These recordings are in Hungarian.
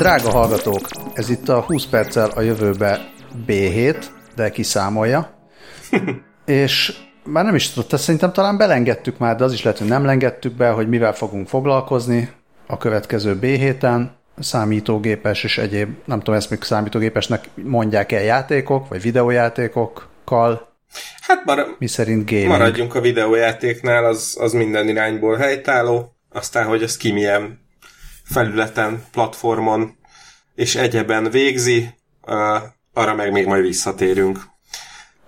Drága hallgatók, ez itt a 20 perccel a jövőbe B7, de kiszámolja. és már nem is tudta, szerintem talán belengedtük már, de az is lehet, hogy nem lengettük be, hogy mivel fogunk foglalkozni a következő B héten. Számítógépes és egyéb, nem tudom, ezt még számítógépesnek mondják el játékok, vagy videójátékokkal. Hát mar- mi szerint gaming. maradjunk a videójátéknál, az, az minden irányból helytálló, aztán, hogy ez ki milyen felületen, platformon és egyeben végzi, arra meg még majd visszatérünk.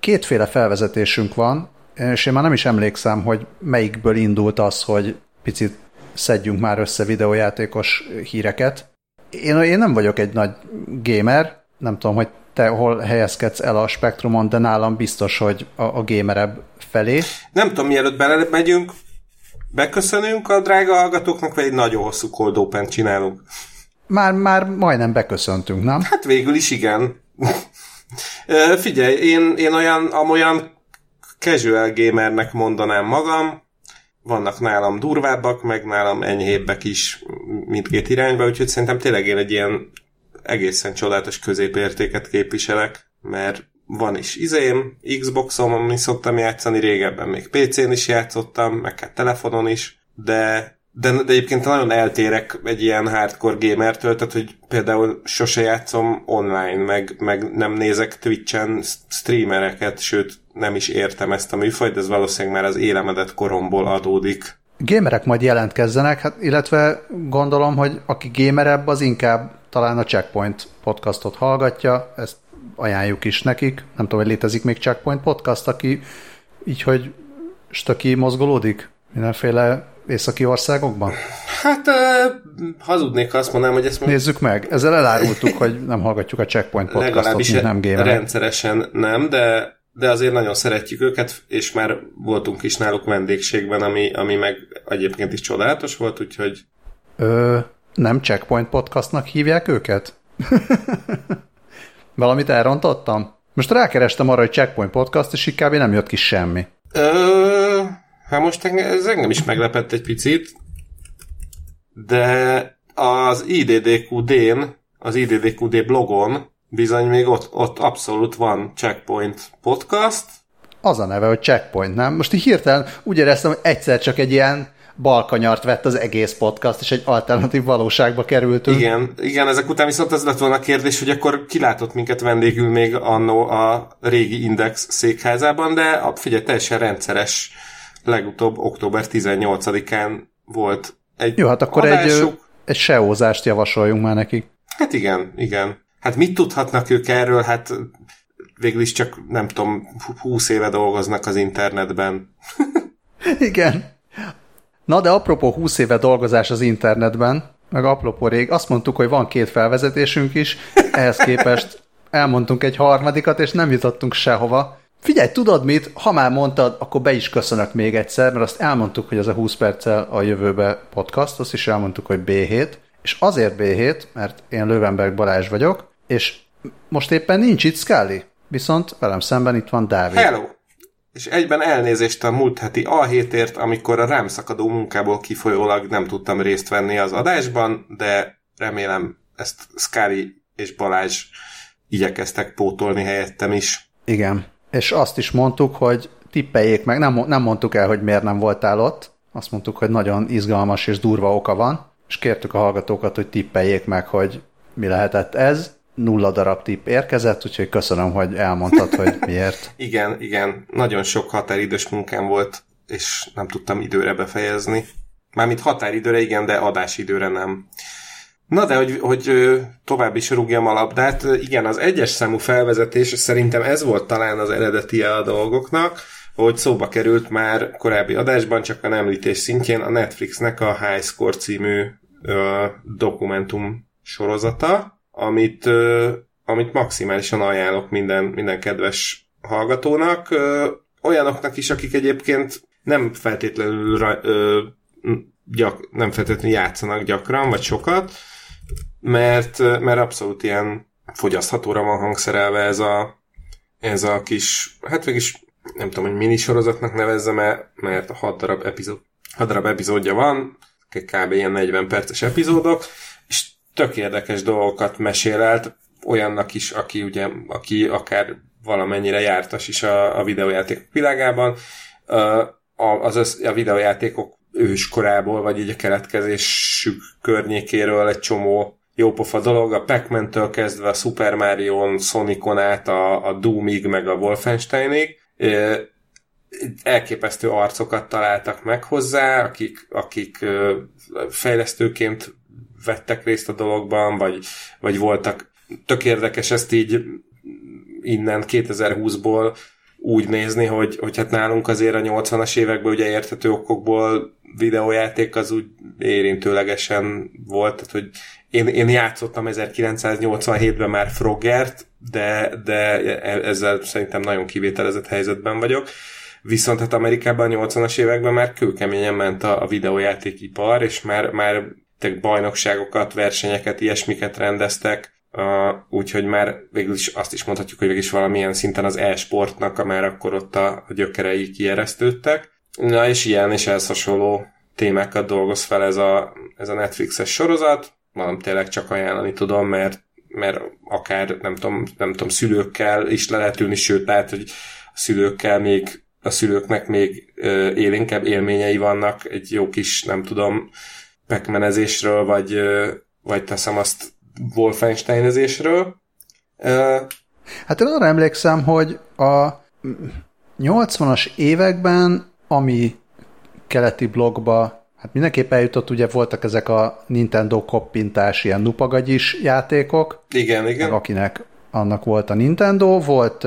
Kétféle felvezetésünk van, és én már nem is emlékszem, hogy melyikből indult az, hogy picit szedjünk már össze videójátékos híreket. Én, én nem vagyok egy nagy gamer, nem tudom, hogy te hol helyezkedsz el a spektrumon, de nálam biztos, hogy a, a gamerebb felé. Nem tudom, mielőtt belemegyünk, beköszönünk a drága hallgatóknak, vagy egy nagyon hosszú cold open csinálunk? Már, már majdnem beköszöntünk, nem? Hát végül is igen. Figyelj, én, én olyan, amolyan casual gamernek mondanám magam, vannak nálam durvábbak, meg nálam enyhébbek is mindkét irányba, úgyhogy szerintem tényleg én egy ilyen egészen csodálatos középértéket képviselek, mert van is izém, Xboxom, ami szoktam játszani, régebben még PC-n is játszottam, meg hát telefonon is, de de, de egyébként nagyon eltérek egy ilyen hardcore gamertől, tehát hogy például sose játszom online, meg, meg nem nézek Twitch-en streamereket, sőt nem is értem ezt a műfajt, ez valószínűleg már az élemedet koromból adódik. Gamerek majd jelentkezzenek, hát, illetve gondolom, hogy aki gamerebb, az inkább talán a Checkpoint podcastot hallgatja, ezt ajánljuk is nekik. Nem tudom, hogy létezik még Checkpoint podcast, aki így, hogy stöki mozgolódik mindenféle északi országokban? Hát uh, hazudnék, ha azt mondanám, hogy ezt... Nézzük meg. Ezzel elárultuk, hogy nem hallgatjuk a Checkpoint podcastot, mint nem gamer. rendszeresen nem, de, de azért nagyon szeretjük őket, és már voltunk is náluk vendégségben, ami, ami meg egyébként is csodálatos volt, úgyhogy... Ö, nem Checkpoint podcastnak hívják őket? Valamit elrontottam? Most rákerestem arra, hogy Checkpoint podcast, és így nem jött ki semmi. Ö, Hát most ez engem is meglepett egy picit, de az IDDQD-n, az IDDQD blogon bizony még ott, ott abszolút van Checkpoint podcast. Az a neve, hogy Checkpoint, nem? Most így hirtelen úgy éreztem, hogy egyszer csak egy ilyen balkanyart vett az egész podcast, és egy alternatív valóságba kerültünk. Igen, igen, ezek után viszont az lett volna a kérdés, hogy akkor kilátott minket vendégül még annó a régi Index székházában, de figyelj, teljesen rendszeres legutóbb október 18-án volt egy Jó, hát akkor adásuk. egy, egy seózást javasoljunk már nekik. Hát igen, igen. Hát mit tudhatnak ők erről? Hát végül is csak, nem tudom, 20 éve dolgoznak az internetben. igen. Na de apropó 20 éve dolgozás az internetben, meg apropó rég, azt mondtuk, hogy van két felvezetésünk is, ehhez képest elmondtunk egy harmadikat, és nem jutottunk sehova. Figyelj, tudod mit? Ha már mondtad, akkor be is köszönök még egyszer, mert azt elmondtuk, hogy ez a 20 perccel a jövőbe podcast, azt is elmondtuk, hogy B7, és azért B7, mert én Lövenberg Balázs vagyok, és most éppen nincs itt Scully, viszont velem szemben itt van Dávid. Hello! És egyben elnézést a múlt heti a hétért, amikor a rám szakadó munkából kifolyólag nem tudtam részt venni az adásban, de remélem ezt Scully és Balázs igyekeztek pótolni helyettem is. Igen, és azt is mondtuk, hogy tippeljék meg, nem, nem mondtuk el, hogy miért nem voltál ott, azt mondtuk, hogy nagyon izgalmas és durva oka van, és kértük a hallgatókat, hogy tippeljék meg, hogy mi lehetett ez. Nulla darab tipp érkezett, úgyhogy köszönöm, hogy elmondtad, hogy miért. igen, igen, nagyon sok határidős munkám volt, és nem tudtam időre befejezni. Mármint határidőre igen, de adásidőre nem. Na de, hogy, hogy tovább is rúgjam a labdát, igen, az egyes számú felvezetés szerintem ez volt talán az eredeti a dolgoknak, hogy szóba került már korábbi adásban, csak a említés szintjén a Netflixnek a High Score című ö, dokumentum sorozata, amit, ö, amit maximálisan ajánlok minden, minden kedves hallgatónak, ö, olyanoknak is, akik egyébként nem feltétlenül ö, gyak, nem feltétlenül játszanak gyakran, vagy sokat, mert, mert abszolút ilyen fogyaszthatóra van hangszerelve ez a, ez a kis, hát is nem tudom, hogy minisorozatnak nevezzem -e, mert 6 darab, epizód, 6 darab epizódja van, kb. ilyen 40 perces epizódok, és tök érdekes dolgokat mesél el, olyannak is, aki ugye, aki akár valamennyire jártas is a, a videójátékok világában. A, az a videójátékok őskorából, vagy így a keletkezésük környékéről egy csomó jópofa dolog, a pac kezdve a Super Mario-n, Sonicon át a, a Doomig, meg a Wolfensteinig. Elképesztő arcokat találtak meg hozzá, akik, akik fejlesztőként vettek részt a dologban, vagy, vagy voltak tök érdekes ezt így innen 2020-ból úgy nézni, hogy, hogy hát nálunk azért a 80-as években ugye érthető okokból videójáték az úgy érintőlegesen volt, tehát hogy én, én játszottam 1987-ben már Frogert, de, de e, ezzel szerintem nagyon kivételezett helyzetben vagyok. Viszont hát Amerikában a 80-as években már kőkeményen ment a, a videójátékipar, és már, már bajnokságokat, versenyeket, ilyesmiket rendeztek, Uh, úgyhogy már végül is azt is mondhatjuk, hogy végül is valamilyen szinten az e-sportnak már akkor ott a, a gyökerei kieresztődtek. Na és ilyen és ehhez hasonló témákat dolgoz fel ez a, ez a Netflixes sorozat. Mondom, tényleg csak ajánlani tudom, mert, mert akár nem tudom, nem tudom, szülőkkel is le lehet ülni, sőt, lehet, hogy a szülőkkel még a szülőknek még élénkebb élményei vannak, egy jó kis, nem tudom, pekmenezésről, vagy, vagy teszem azt Wolfensteinezésről. Hát én arra emlékszem, hogy a 80-as években, ami keleti blogba, hát mindenképp eljutott, ugye voltak ezek a Nintendo koppintás, ilyen nupagagyis játékok. Igen, igen. Meg akinek annak volt a Nintendo, volt,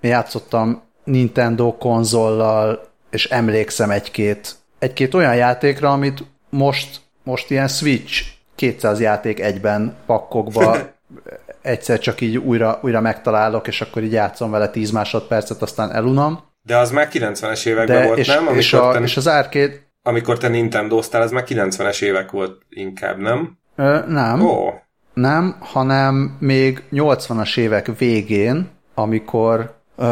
én játszottam Nintendo konzollal, és emlékszem egy-két, egy-két olyan játékra, amit most, most ilyen Switch 200 játék egyben pakkokba egyszer csak így újra, újra megtalálok, és akkor így játszom vele 10 másodpercet, aztán elunom. De az már 90-es években De volt, és, nem? Amikor és, a, te, és az arcade... Amikor te Nintendo-ztál, az már 90-es évek volt inkább, nem? Ö, nem. Oh. Nem, hanem még 80-as évek végén, amikor ö,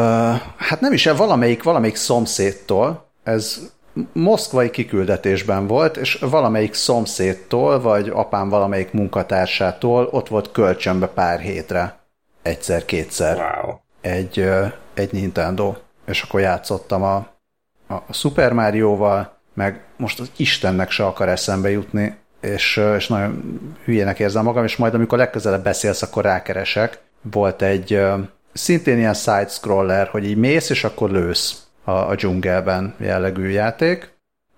hát nem is, valamelyik, valamelyik szomszédtól, ez moszkvai kiküldetésben volt, és valamelyik szomszédtól, vagy apám valamelyik munkatársától ott volt kölcsönbe pár hétre. Egyszer-kétszer. Wow. Egy, egy Nintendo. És akkor játszottam a, a Super Mario-val, meg most az Istennek se akar eszembe jutni, és, és nagyon hülyének érzem magam, és majd amikor legközelebb beszélsz, akkor rákeresek. Volt egy szintén ilyen side-scroller, hogy így mész, és akkor lősz a, a dzsungelben jellegű játék.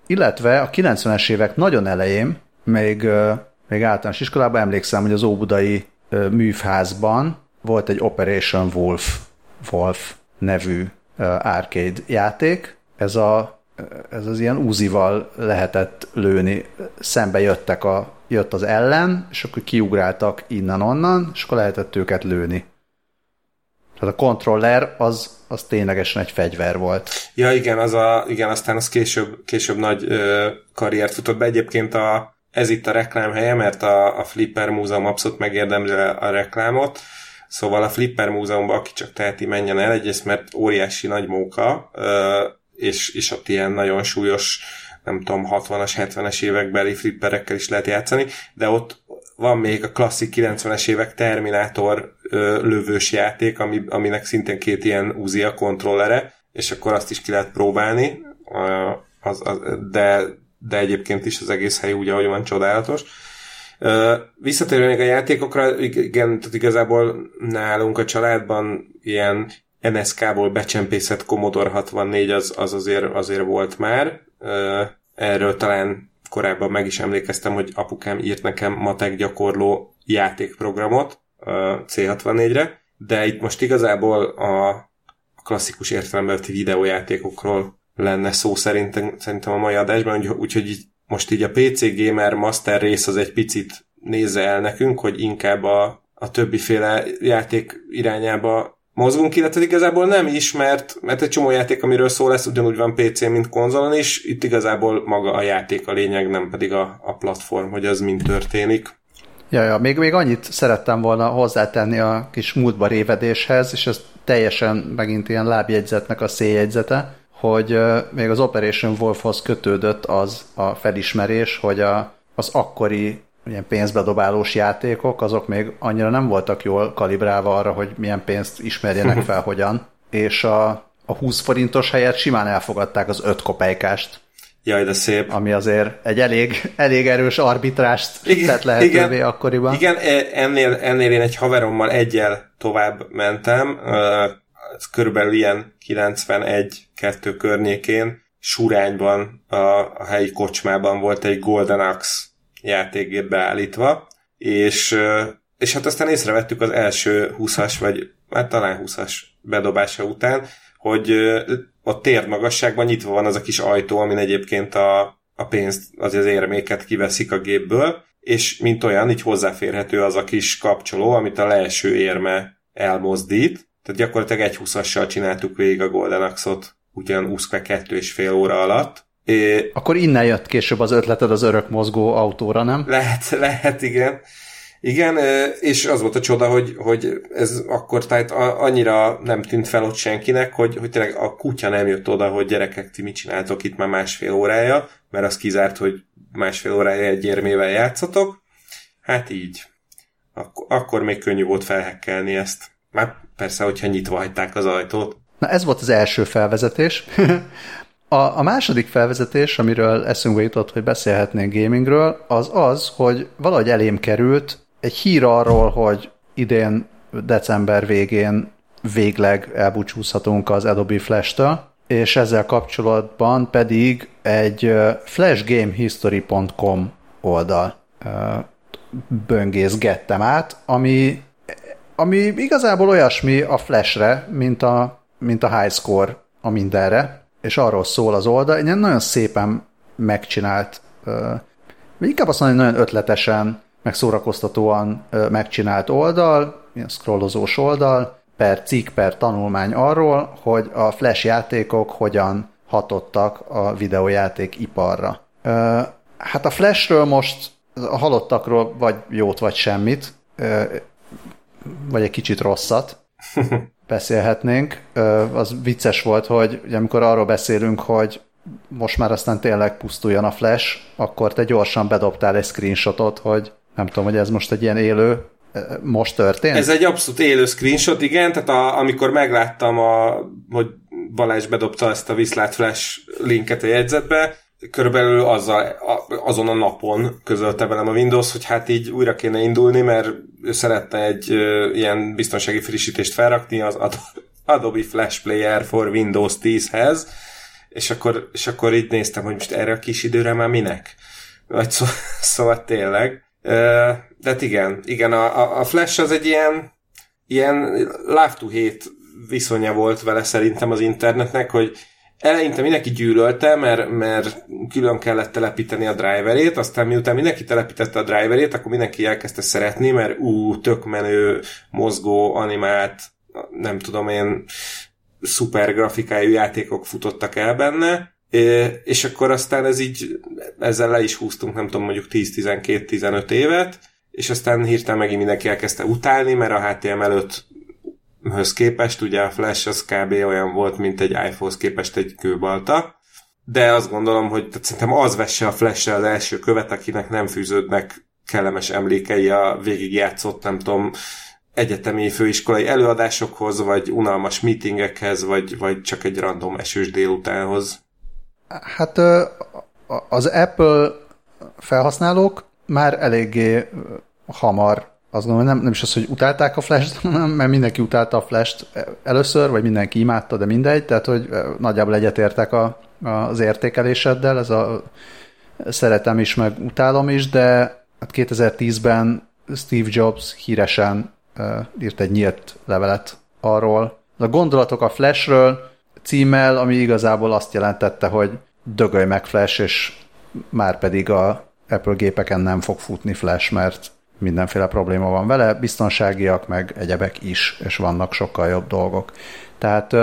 Illetve a 90-es évek nagyon elején, még, még általános iskolában emlékszem, hogy az Óbudai művházban volt egy Operation Wolf, Wolf nevű arcade játék. Ez, a, ez az ilyen úzival lehetett lőni. Szembe jöttek a, jött az ellen, és akkor kiugráltak innen-onnan, és akkor lehetett őket lőni. Tehát a kontroller az, az ténylegesen egy fegyver volt. Ja, igen, az a, igen aztán az később, később nagy ö, karriert futott be. Egyébként a, ez itt a reklám helye, mert a, a Flipper Múzeum abszolút megérdemli a reklámot. Szóval a Flipper Múzeumban, aki csak teheti, menjen el, egyrészt, mert óriási nagy móka, ö, és, és ott ilyen nagyon súlyos nem tudom, 60-as, 70-es évekbeli flipperekkel is lehet játszani, de ott van még a klasszik 90-es évek Terminátor ö, lövős játék, ami, aminek szintén két ilyen Uzi a kontrollere, és akkor azt is ki lehet próbálni, ö, az, az, de, de egyébként is az egész hely úgy, ahogy van, csodálatos. Ö, visszatérve még a játékokra, igen, tehát igazából nálunk a családban ilyen NSK-ból becsempészett Commodore 64 az, az azért, azért volt már. Ö, erről talán korábban meg is emlékeztem, hogy apukám írt nekem matek gyakorló játékprogramot C64-re, de itt most igazából a klasszikus értelemben videójátékokról lenne szó szerintem, szerintem a mai adásban, úgyhogy így, most így a PC Gamer Master rész az egy picit nézze el nekünk, hogy inkább a, a többiféle játék irányába mozgunk, illetve igazából nem is, mert, mert egy csomó játék, amiről szó lesz, ugyanúgy van PC, mint konzolon is, itt igazából maga a játék a lényeg, nem pedig a, a platform, hogy az mind történik. Ja, ja, még, még annyit szerettem volna hozzátenni a kis múltba révedéshez, és ez teljesen megint ilyen lábjegyzetnek a széljegyzete, hogy még az Operation Wolfhoz kötődött az a felismerés, hogy a, az akkori ilyen pénzbedobálós játékok, azok még annyira nem voltak jól kalibrálva arra, hogy milyen pénzt ismerjenek fel, hogyan. És a, a 20 forintos helyett simán elfogadták az 5 kopejkást. Jaj, de szép. Ami azért egy elég, elég erős arbitrást igen, tett lehetővé igen, akkoriban. Igen, e, ennél, ennél én egy haverommal egyel tovább mentem, körülbelül ilyen 91-2 környékén, Surányban, a, a helyi kocsmában volt egy Golden Axe játékgép beállítva, és, és hát aztán észrevettük az első 20-as, vagy hát talán 20-as bedobása után, hogy a térd magasságban nyitva van az a kis ajtó, amin egyébként a, a pénzt, az az érméket kiveszik a gépből, és mint olyan, így hozzáférhető az a kis kapcsoló, amit a leeső érme elmozdít. Tehát gyakorlatilag egy 20-assal csináltuk végig a Golden Axe-ot, ugyan úszkve kettő és fél óra alatt. É, Akkor innen jött később az ötleted az örök mozgó autóra, nem? Lehet, lehet, igen. Igen, és az volt a csoda, hogy, hogy ez akkor tehát annyira nem tűnt fel ott senkinek, hogy, hogy tényleg a kutya nem jött oda, hogy gyerekek, ti mit csináltok itt már másfél órája, mert az kizárt, hogy másfél órája egy érmével játszatok. Hát így. Akkor, akkor még könnyű volt felhekkelni ezt. Már persze, hogyha nyitva hagyták az ajtót. Na ez volt az első felvezetés. a, a második felvezetés, amiről eszünkbe jutott, hogy beszélhetnénk gamingről, az az, hogy valahogy elém került egy hír arról, hogy idén december végén végleg elbúcsúzhatunk az Adobe Flash-től, és ezzel kapcsolatban pedig egy flashgamehistory.com oldal böngészgettem át, ami, ami igazából olyasmi a Flashre, mint a, mint a High Score a mindenre, és arról szól az oldal, egy nagyon szépen megcsinált, vagy inkább azt mondani, nagyon ötletesen meg szórakoztatóan megcsinált oldal, ilyen scrollozós oldal, per cikk, per tanulmány arról, hogy a flash játékok hogyan hatottak a videójáték iparra. Hát a flashről most a halottakról vagy jót, vagy semmit, vagy egy kicsit rosszat beszélhetnénk. Az vicces volt, hogy amikor arról beszélünk, hogy most már aztán tényleg pusztuljon a flash, akkor te gyorsan bedobtál egy screenshotot, hogy nem tudom, hogy ez most egy ilyen élő, most történt? Ez egy abszolút élő screenshot, igen, tehát a, amikor megláttam, a, hogy Balázs bedobta ezt a Viszlát Flash linket a jegyzetbe, körülbelül azzal, azon a napon közölte velem a Windows, hogy hát így újra kéne indulni, mert ő szeretne egy ilyen biztonsági frissítést felrakni az Adobe Flash Player for Windows 10-hez, és akkor, és akkor így néztem, hogy most erre a kis időre már minek? Vagy szó, szóval tényleg. De hát igen, igen, a, a Flash az egy ilyen, ilyen love to hate viszonya volt vele szerintem az internetnek, hogy eleinte mindenki gyűlölte, mert, mert külön kellett telepíteni a driverét, aztán miután mindenki telepítette a driverét, akkor mindenki elkezdte szeretni, mert ú, tök menő, mozgó, animált, nem tudom én, szuper grafikájú játékok futottak el benne, és akkor aztán ez így, ezzel le is húztunk, nem tudom, mondjuk 10-12-15 évet, és aztán hirtelen megint mindenki elkezdte utálni, mert a HTML5 höz képest, ugye a Flash az kb. olyan volt, mint egy iPhone-hoz képest egy kőbalta, de azt gondolom, hogy tehát szerintem az vesse a flash az első követ, akinek nem fűződnek kellemes emlékei a végigjátszott, nem tudom, egyetemi főiskolai előadásokhoz, vagy unalmas meetingekhez, vagy, vagy csak egy random esős délutánhoz. Hát az Apple felhasználók már eléggé hamar azt gondolom, nem, nem is az, hogy utálták a Flash-t, hanem mert mindenki utálta a Flash-t először, vagy mindenki imádta, de mindegy, tehát hogy nagyjából egyetértek a, az értékeléseddel, ez a szeretem is, meg utálom is, de hát 2010-ben Steve Jobs híresen írt egy nyílt levelet arról, a gondolatok a Flashről, címmel, ami igazából azt jelentette, hogy dögölj meg Flash, és már pedig a Apple gépeken nem fog futni Flash, mert mindenféle probléma van vele, biztonságiak, meg egyebek is, és vannak sokkal jobb dolgok. Tehát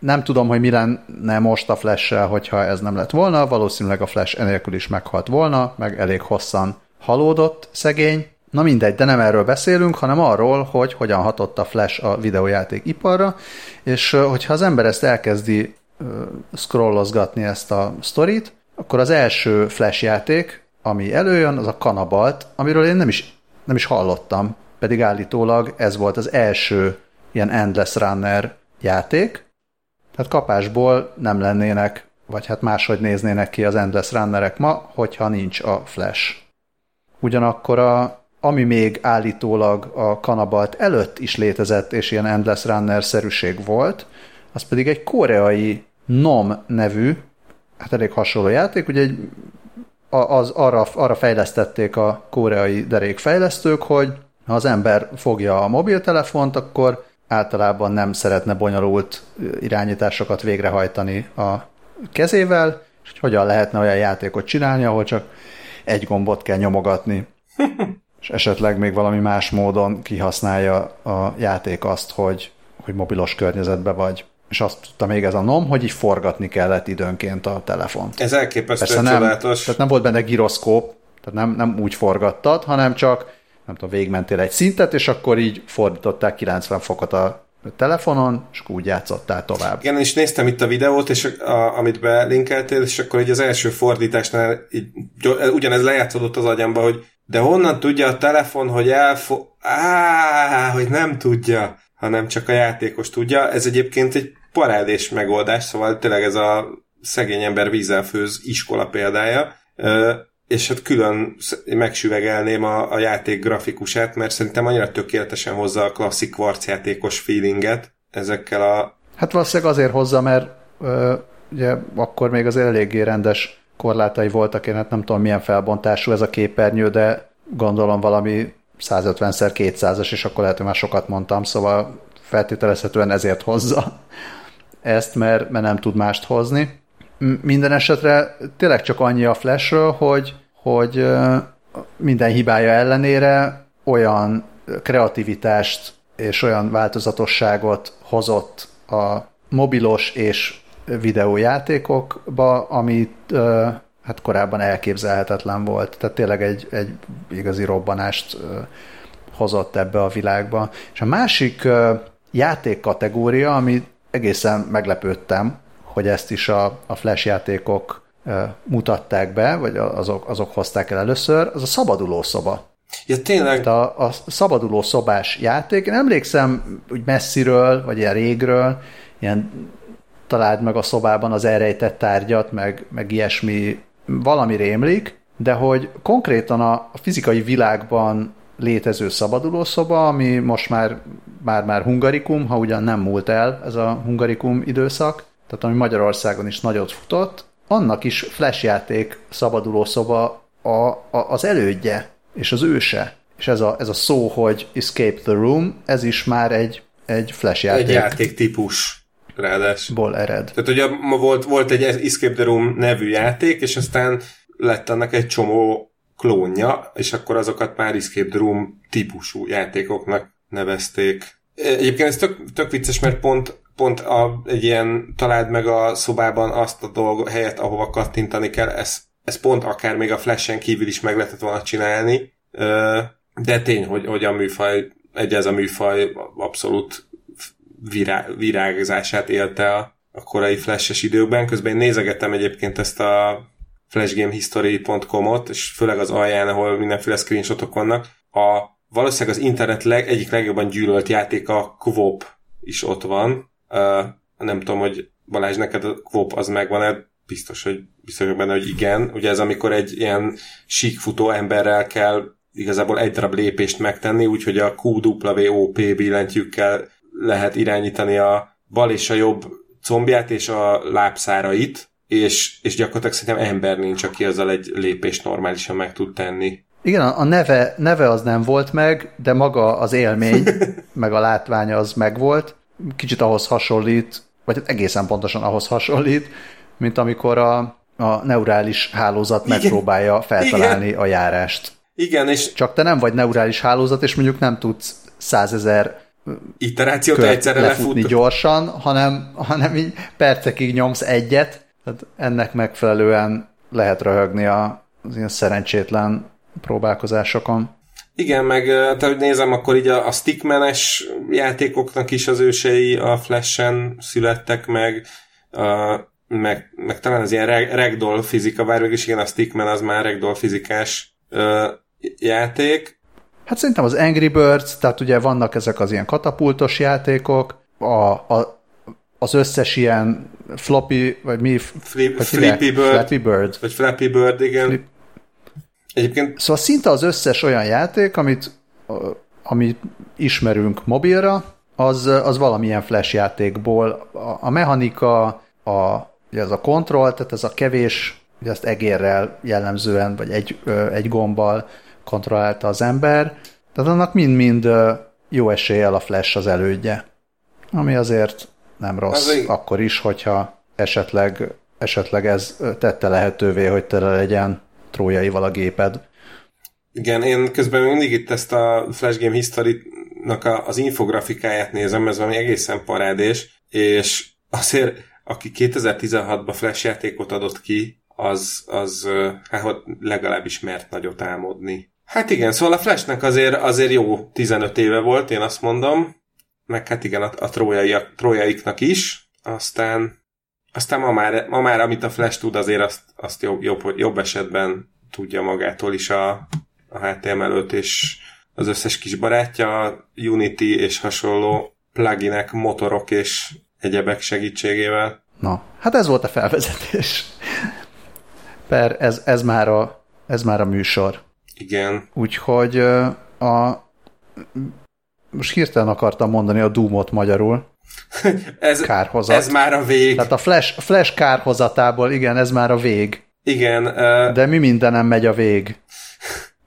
nem tudom, hogy mi lenne most a flash hogyha ez nem lett volna, valószínűleg a Flash enélkül is meghalt volna, meg elég hosszan halódott szegény, Na mindegy, de nem erről beszélünk, hanem arról, hogy hogyan hatott a Flash a videójáték iparra, és hogyha az ember ezt elkezdi scrollozgatni ezt a sztorit, akkor az első Flash játék, ami előjön, az a Kanabalt, amiről én nem is, nem is hallottam, pedig állítólag ez volt az első ilyen Endless Runner játék, tehát kapásból nem lennének, vagy hát máshogy néznének ki az Endless Runnerek ma, hogyha nincs a Flash. Ugyanakkor a, ami még állítólag a Kanabalt előtt is létezett, és ilyen Endless Runner-szerűség volt, az pedig egy koreai NOM nevű, hát elég hasonló játék, ugye egy, az, arra, arra fejlesztették a koreai derékfejlesztők, hogy ha az ember fogja a mobiltelefont, akkor általában nem szeretne bonyolult irányításokat végrehajtani a kezével, és hogy hogyan lehetne olyan játékot csinálni, ahol csak egy gombot kell nyomogatni, és esetleg még valami más módon kihasználja a játék azt, hogy, hogy mobilos környezetbe vagy. És azt tudta még ez a NOM, hogy így forgatni kellett időnként a telefon. Ez elképesztő Persze nem, tehát nem volt benne gyroszkóp, tehát nem, nem úgy forgattad, hanem csak nem tudom, végigmentél egy szintet, és akkor így fordították 90 fokot a telefonon, és úgy játszottál tovább. Igen, és néztem itt a videót, és a, amit belinkeltél, és akkor így az első fordításnál így, ugyanez lejátszódott az agyamba, hogy de honnan tudja a telefon, hogy elfo... Á, hogy nem tudja, hanem csak a játékos tudja. Ez egyébként egy parádés megoldás, szóval tényleg ez a szegény ember vízzel főz iskola példája. És hát külön megsüvegelném a, a játék grafikusát, mert szerintem annyira tökéletesen hozza a klasszik játékos feelinget ezekkel a... Hát valószínűleg azért hozza, mert ö, ugye akkor még az eléggé rendes korlátai voltak, én hát nem tudom milyen felbontású ez a képernyő, de gondolom valami 150x200-as, és akkor lehet, hogy már sokat mondtam, szóval feltételezhetően ezért hozza ezt, mert, mert nem tud mást hozni. Minden esetre tényleg csak annyi a Flashről, hogy, hogy minden hibája ellenére olyan kreativitást és olyan változatosságot hozott a mobilos és videójátékokba, amit hát korábban elképzelhetetlen volt. Tehát tényleg egy, egy igazi robbanást hozott ebbe a világba. És a másik játék kategória, ami egészen meglepődtem, hogy ezt is a, a flash játékok mutatták be, vagy azok, azok hozták el először, az a szabaduló szoba. Ja, tényleg. A, a szabaduló szobás játék, én emlékszem úgy messziről, vagy ilyen régről, ilyen találd meg a szobában az elrejtett tárgyat, meg, meg ilyesmi, valami rémlik, de hogy konkrétan a, a fizikai világban létező szabaduló szoba, ami most már már, már hungarikum, ha ugyan nem múlt el ez a hungarikum időszak, tehát ami Magyarországon is nagyot futott, annak is flash játék szabaduló szoba a, a, az elődje és az őse. És ez a, ez a szó, hogy escape the room, ez is már egy, egy flash játék. Egy játék típus ráadásul. Ból ered. Tehát ugye ma volt, volt egy Escape the Room nevű játék, és aztán lett annak egy csomó klónja, és akkor azokat már Escape Room típusú játékoknak nevezték. Egyébként ez tök, tök vicces, mert pont pont a, egy ilyen találd meg a szobában azt a dolg, helyet, ahova kattintani kell, ez, ez pont akár még a flashen kívül is meg lehetett volna csinálni, de tény, hogy, hogy a műfaj, egy ez a műfaj abszolút virá, virágzását élte a, a korai flashes időkben. Közben én nézegettem egyébként ezt a flashgamehistory.com-ot, és főleg az alján, ahol mindenféle screenshotok vannak. A, valószínűleg az internet leg, egyik legjobban gyűlölt játék a Quop is ott van, Uh, nem tudom, hogy Balázs, neked a kvop az megvan-e? Biztos, hogy biztos benne, hogy igen. Ugye ez amikor egy ilyen síkfutó emberrel kell igazából egy darab lépést megtenni, úgyhogy a QWOP billentyűkkel lehet irányítani a bal és a jobb combját és a lábszárait, és, és gyakorlatilag szerintem ember nincs, aki azzal egy lépést normálisan meg tud tenni. Igen, a neve, neve az nem volt meg, de maga az élmény, meg a látványa az megvolt kicsit ahhoz hasonlít, vagy hát egészen pontosan ahhoz hasonlít, mint amikor a, a neurális hálózat Igen. megpróbálja feltalálni Igen. a járást. Igen, és... Csak te nem vagy neurális hálózat, és mondjuk nem tudsz százezer iterációt egyszerre lefutni lefut. gyorsan, hanem, hanem így percekig nyomsz egyet, tehát ennek megfelelően lehet röhögni a, az ilyen szerencsétlen próbálkozásokon. Igen, meg te hogy nézem, akkor így a, a stickmenes játékoknak is az ősei a Flash-en születtek meg, a, meg, meg talán az ilyen reg, ragdoll fizika, bár is igen, a Stickman az már ragdoll fizikás ö, játék. Hát szerintem az Angry Birds, tehát ugye vannak ezek az ilyen katapultos játékok, a, a, az összes ilyen floppy, vagy mi? Flip, vagy Flippy Bird. Flappy Bird. Vagy Flappy Bird, igen. Flip. Egyébként... Szóval szinte az összes olyan játék, amit, amit ismerünk mobilra, az, az valamilyen flash játékból. A, a mechanika, a, ugye ez a kontroll, tehát ez a kevés, ugye ezt egérrel jellemzően, vagy egy, egy gombbal kontrollálta az ember, tehát annak mind-mind jó eséllyel a flash az elődje. Ami azért nem rossz, az akkor is, hogyha esetleg, esetleg ez tette lehetővé, hogy tele legyen trójaival a géped. Igen, én közben mindig itt ezt a Flash Game History-nak a, az infografikáját nézem, ez valami egészen parádés, és azért, aki 2016-ban Flash játékot adott ki, az, az hát legalábbis mert nagyot álmodni. Hát igen, szóval a Flashnek azért, azért jó 15 éve volt, én azt mondom, meg hát igen, a, a trójaiak, trójaiknak is, aztán aztán ma már, ma már amit a Flash tud, azért azt, azt jobb, jobb, jobb esetben tudja magától is a, a HTML5 és az összes kis barátja, Unity és hasonló pluginek, motorok és egyebek segítségével. Na, hát ez volt a felvezetés. Per, ez, ez, már a, ez már a műsor. Igen. Úgyhogy a most hirtelen akartam mondani a Doomot magyarul. ez, kárhozat. Ez már a vég. Tehát a Flash, Flash kárhozatából, igen, ez már a vég. Igen. Uh, De mi mindenem megy a vég?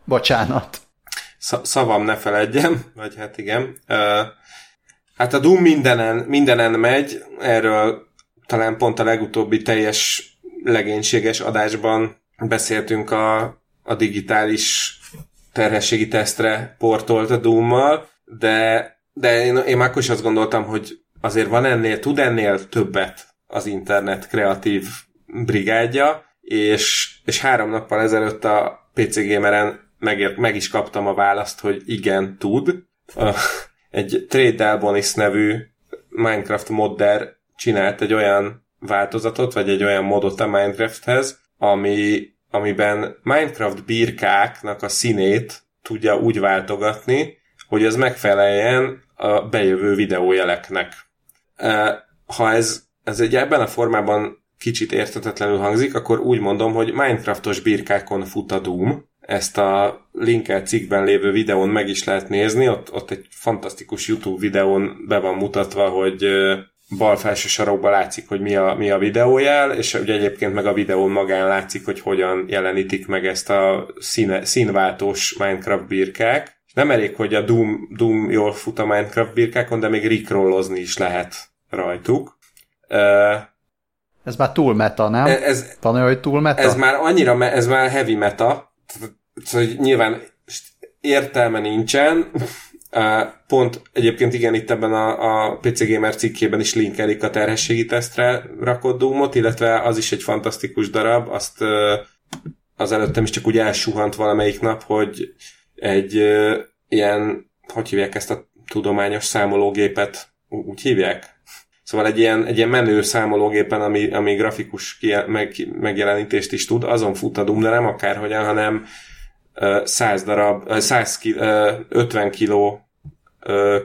Bocsánat. Sz- szavam ne feledjem, vagy hát igen. Uh, hát a Doom mindenen, mindenen megy, erről talán pont a legutóbbi teljes legénységes adásban beszéltünk a, a digitális terhességi tesztre portolt a Doom-mal, de, de én, én már akkor is azt gondoltam, hogy azért van ennél, tud ennél többet az internet kreatív brigádja, és, és három nappal ezelőtt a PC Gameren meg, meg is kaptam a választ, hogy igen, tud. Egy Trade Dalbonis nevű Minecraft modder csinált egy olyan változatot, vagy egy olyan modot a Minecrafthez, ami, amiben Minecraft birkáknak a színét tudja úgy váltogatni, hogy ez megfeleljen a bejövő videójeleknek. Ha ez, ez egy ebben a formában kicsit értetetlenül hangzik, akkor úgy mondom, hogy Minecraftos birkákon fut a Doom. Ezt a linkelt cikkben lévő videón meg is lehet nézni, ott, ott egy fantasztikus YouTube videón be van mutatva, hogy bal felső sarokban látszik, hogy mi a, mi a videójel, és ugye egyébként meg a videón magán látszik, hogy hogyan jelenítik meg ezt a színe, színváltós Minecraft birkák. Nem elég, hogy a Doom, Doom jól fut a Minecraft birkákon, de még rickrollozni is lehet rajtuk. Uh, ez már túl meta, nem? E- ez, Van olyan, hogy túl meta? Ez már annyira, ez már heavy meta, szóval nyilván értelme nincsen, Pont egyébként igen, itt ebben a, a PC Gamer cikkében is linkelik a terhességi tesztre rakott Doomot, illetve az is egy fantasztikus darab, azt az előttem is csak úgy elsuhant valamelyik nap, hogy egy ilyen, hogy hívják ezt a tudományos számológépet, úgy hívják? Szóval egy ilyen, egy ilyen menő számológépen, ami, ami grafikus meg, megjelenítést is tud, azon fut a Doom, de nem akárhogyan, hanem 100 darab, 100 ki, 50 kiló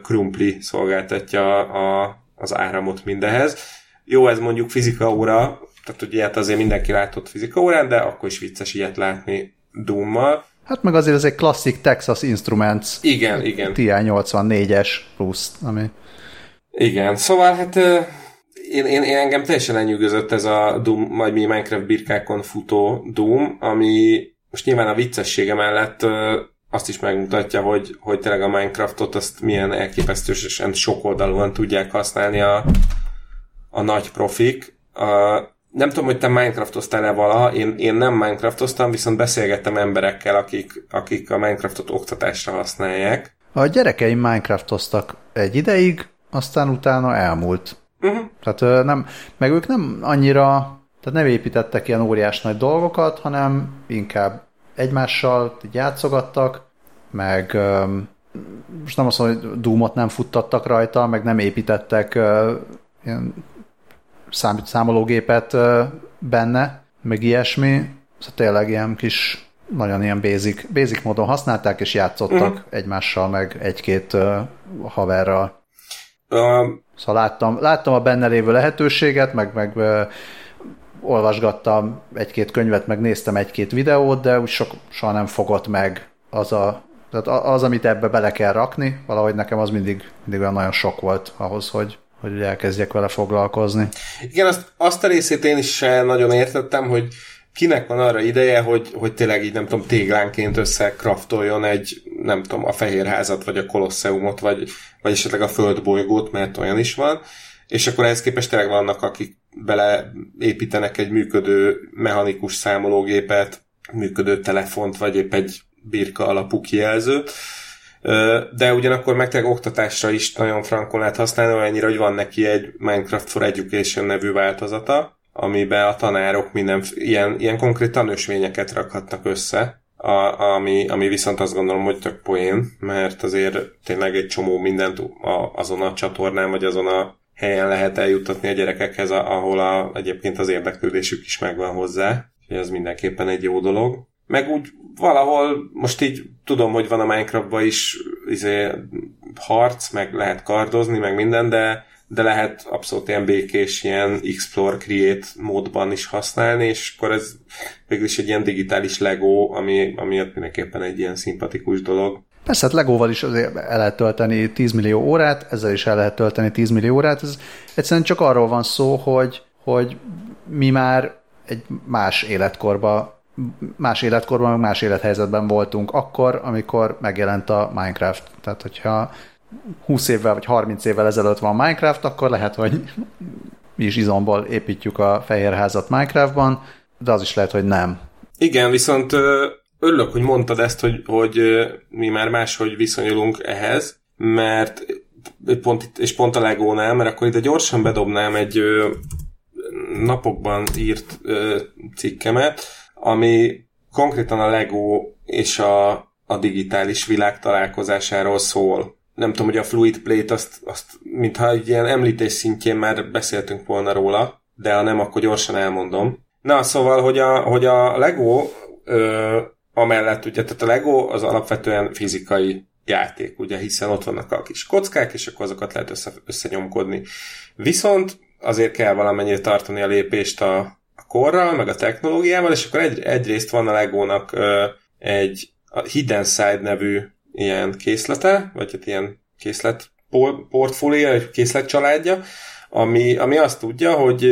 krumpli szolgáltatja a, az áramot mindehez. Jó, ez mondjuk fizika óra, tehát ugye ilyet azért mindenki látott fizika órán, de akkor is vicces ilyet látni Doom-mal. Hát meg azért ez egy klasszik Texas Instruments. Igen, igen. TI-84-es plusz, ami... Igen, szóval hát én, én, én engem teljesen lenyűgözött ez a Doom, vagy mi Minecraft birkákon futó Doom, ami most nyilván a viccessége mellett azt is megmutatja, hogy, hogy tényleg a Minecraftot azt milyen elképesztősen sokoldalúan tudják használni a, a nagy profik. A, nem tudom, hogy te Minecraftoztál-e valaha, én, én nem Minecraftoztam, viszont beszélgettem emberekkel, akik, akik a Minecraftot oktatásra használják. A gyerekeim Minecraftoztak egy ideig, aztán utána elmúlt. Uh-huh. Tehát nem, meg ők nem annyira, tehát nem építettek ilyen óriás nagy dolgokat, hanem inkább egymással így játszogattak, meg most nem azt mondom, hogy Doomot nem futtattak rajta, meg nem építettek ilyen szám, számológépet benne, meg ilyesmi. Szóval tényleg ilyen kis, nagyon ilyen basic, basic módon használták, és játszottak uh-huh. egymással, meg egy-két uh, haverral. Um, szóval láttam, láttam a benne lévő lehetőséget, meg, meg uh, olvasgattam egy-két könyvet, meg néztem egy-két videót, de úgy sok, soha nem fogott meg az a tehát az, amit ebbe bele kell rakni, valahogy nekem az mindig, mindig olyan nagyon sok volt ahhoz, hogy, hogy elkezdjek vele foglalkozni. Igen, azt, azt a részét én is nagyon értettem, hogy kinek van arra ideje, hogy, hogy tényleg így nem tudom, téglánként összekraftoljon egy, nem tudom, a Fehérházat, vagy a Kolosseumot, vagy, vagy esetleg a Földbolygót, mert olyan is van, és akkor ehhez képest tényleg vannak, akik beleépítenek egy működő mechanikus számológépet, működő telefont, vagy épp egy birka alapú kijelzőt, de ugyanakkor meg tényleg oktatásra is nagyon frankon lehet használni, olyannyira, hogy van neki egy Minecraft for Education nevű változata, amiben a tanárok minden ilyen, ilyen konkrét tanösvényeket rakhatnak össze, a, ami, ami viszont azt gondolom, hogy tök poén, mert azért tényleg egy csomó mindent a, azon a csatornán, vagy azon a helyen lehet eljuttatni a gyerekekhez, ahol a, egyébként az érdeklődésük is megvan hozzá. ez mindenképpen egy jó dolog. Meg úgy valahol, most így tudom, hogy van a Minecraftban is izé, harc, meg lehet kardozni, meg minden, de, de lehet abszolút ilyen békés, ilyen explore, create módban is használni, és akkor ez végül is egy ilyen digitális Lego, ami, ami mindenképpen egy ilyen szimpatikus dolog. Persze, hát Legóval is azért el lehet tölteni 10 millió órát, ezzel is el lehet tölteni 10 millió órát. Ez egyszerűen csak arról van szó, hogy, hogy mi már egy más életkorba más életkorban, más élethelyzetben voltunk akkor, amikor megjelent a Minecraft. Tehát, hogyha 20 évvel vagy 30 évvel ezelőtt van Minecraft, akkor lehet, hogy mi is izomból építjük a fehérházat Minecraftban, de az is lehet, hogy nem. Igen, viszont örülök, hogy mondtad ezt, hogy, hogy mi már máshogy viszonyulunk ehhez, mert pont, és pont a Legónál, mert akkor ide gyorsan bedobnám egy napokban írt cikkemet, ami konkrétan a Lego és a, a digitális világ találkozásáról szól. Nem tudom, hogy a Fluid Plate azt, azt mintha egy ilyen említés szintjén már beszéltünk volna róla, de ha nem, akkor gyorsan elmondom. Na, szóval, hogy a, hogy a Lego ö, amellett, ugye, tehát a Lego az alapvetően fizikai játék, ugye, hiszen ott vannak a kis kockák, és akkor azokat lehet össze, összenyomkodni. Viszont azért kell valamennyire tartani a lépést a, korral, meg a technológiával, és akkor egy, egyrészt van a Legónak egy a Hidden Side nevű ilyen készlete, vagy hát ilyen készlet portfólió, egy készlet családja, ami, ami azt tudja, hogy,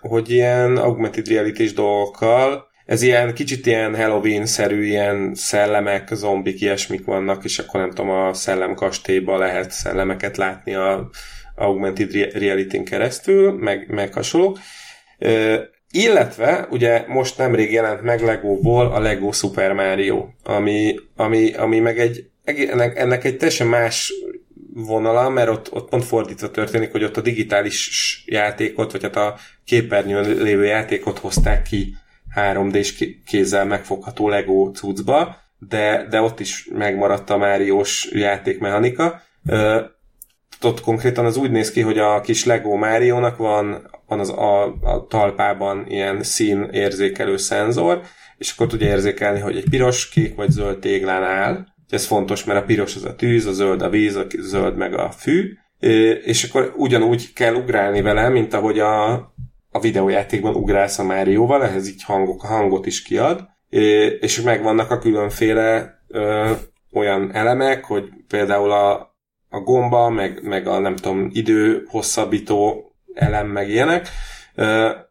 hogy ilyen augmented reality dolgokkal ez ilyen kicsit ilyen Halloween-szerű ilyen szellemek, zombik, ilyesmik vannak, és akkor nem tudom, a szellemkastélyban lehet szellemeket látni a augmented reality-n keresztül, meg, meg hasonlók. Illetve, ugye most nemrég jelent meg Legóból a Lego Super Mario, ami, ami, ami meg egy, ennek, ennek egy teljesen más vonala, mert ott, ott pont fordítva történik, hogy ott a digitális játékot, vagy hát a képernyőn lévő játékot hozták ki 3D-s kézzel megfogható Lego cuccba, de, de ott is megmaradt a Máriós játékmechanika. Ott konkrétan az úgy néz ki, hogy a kis Lego Máriónak van van az a, a talpában ilyen szín érzékelő szenzor, és akkor tudja érzékelni, hogy egy piros, kék vagy zöld téglán áll. Ez fontos, mert a piros az a tűz, a zöld a víz, a zöld meg a fű, és akkor ugyanúgy kell ugrálni vele, mint ahogy a, a videójátékban ugrálsz a Márióval, ehhez így hangok, hangot is kiad, és megvannak a különféle ö, olyan elemek, hogy például a, a gomba, meg, meg a nem tudom, idő hosszabbító elem, meg ilyenek,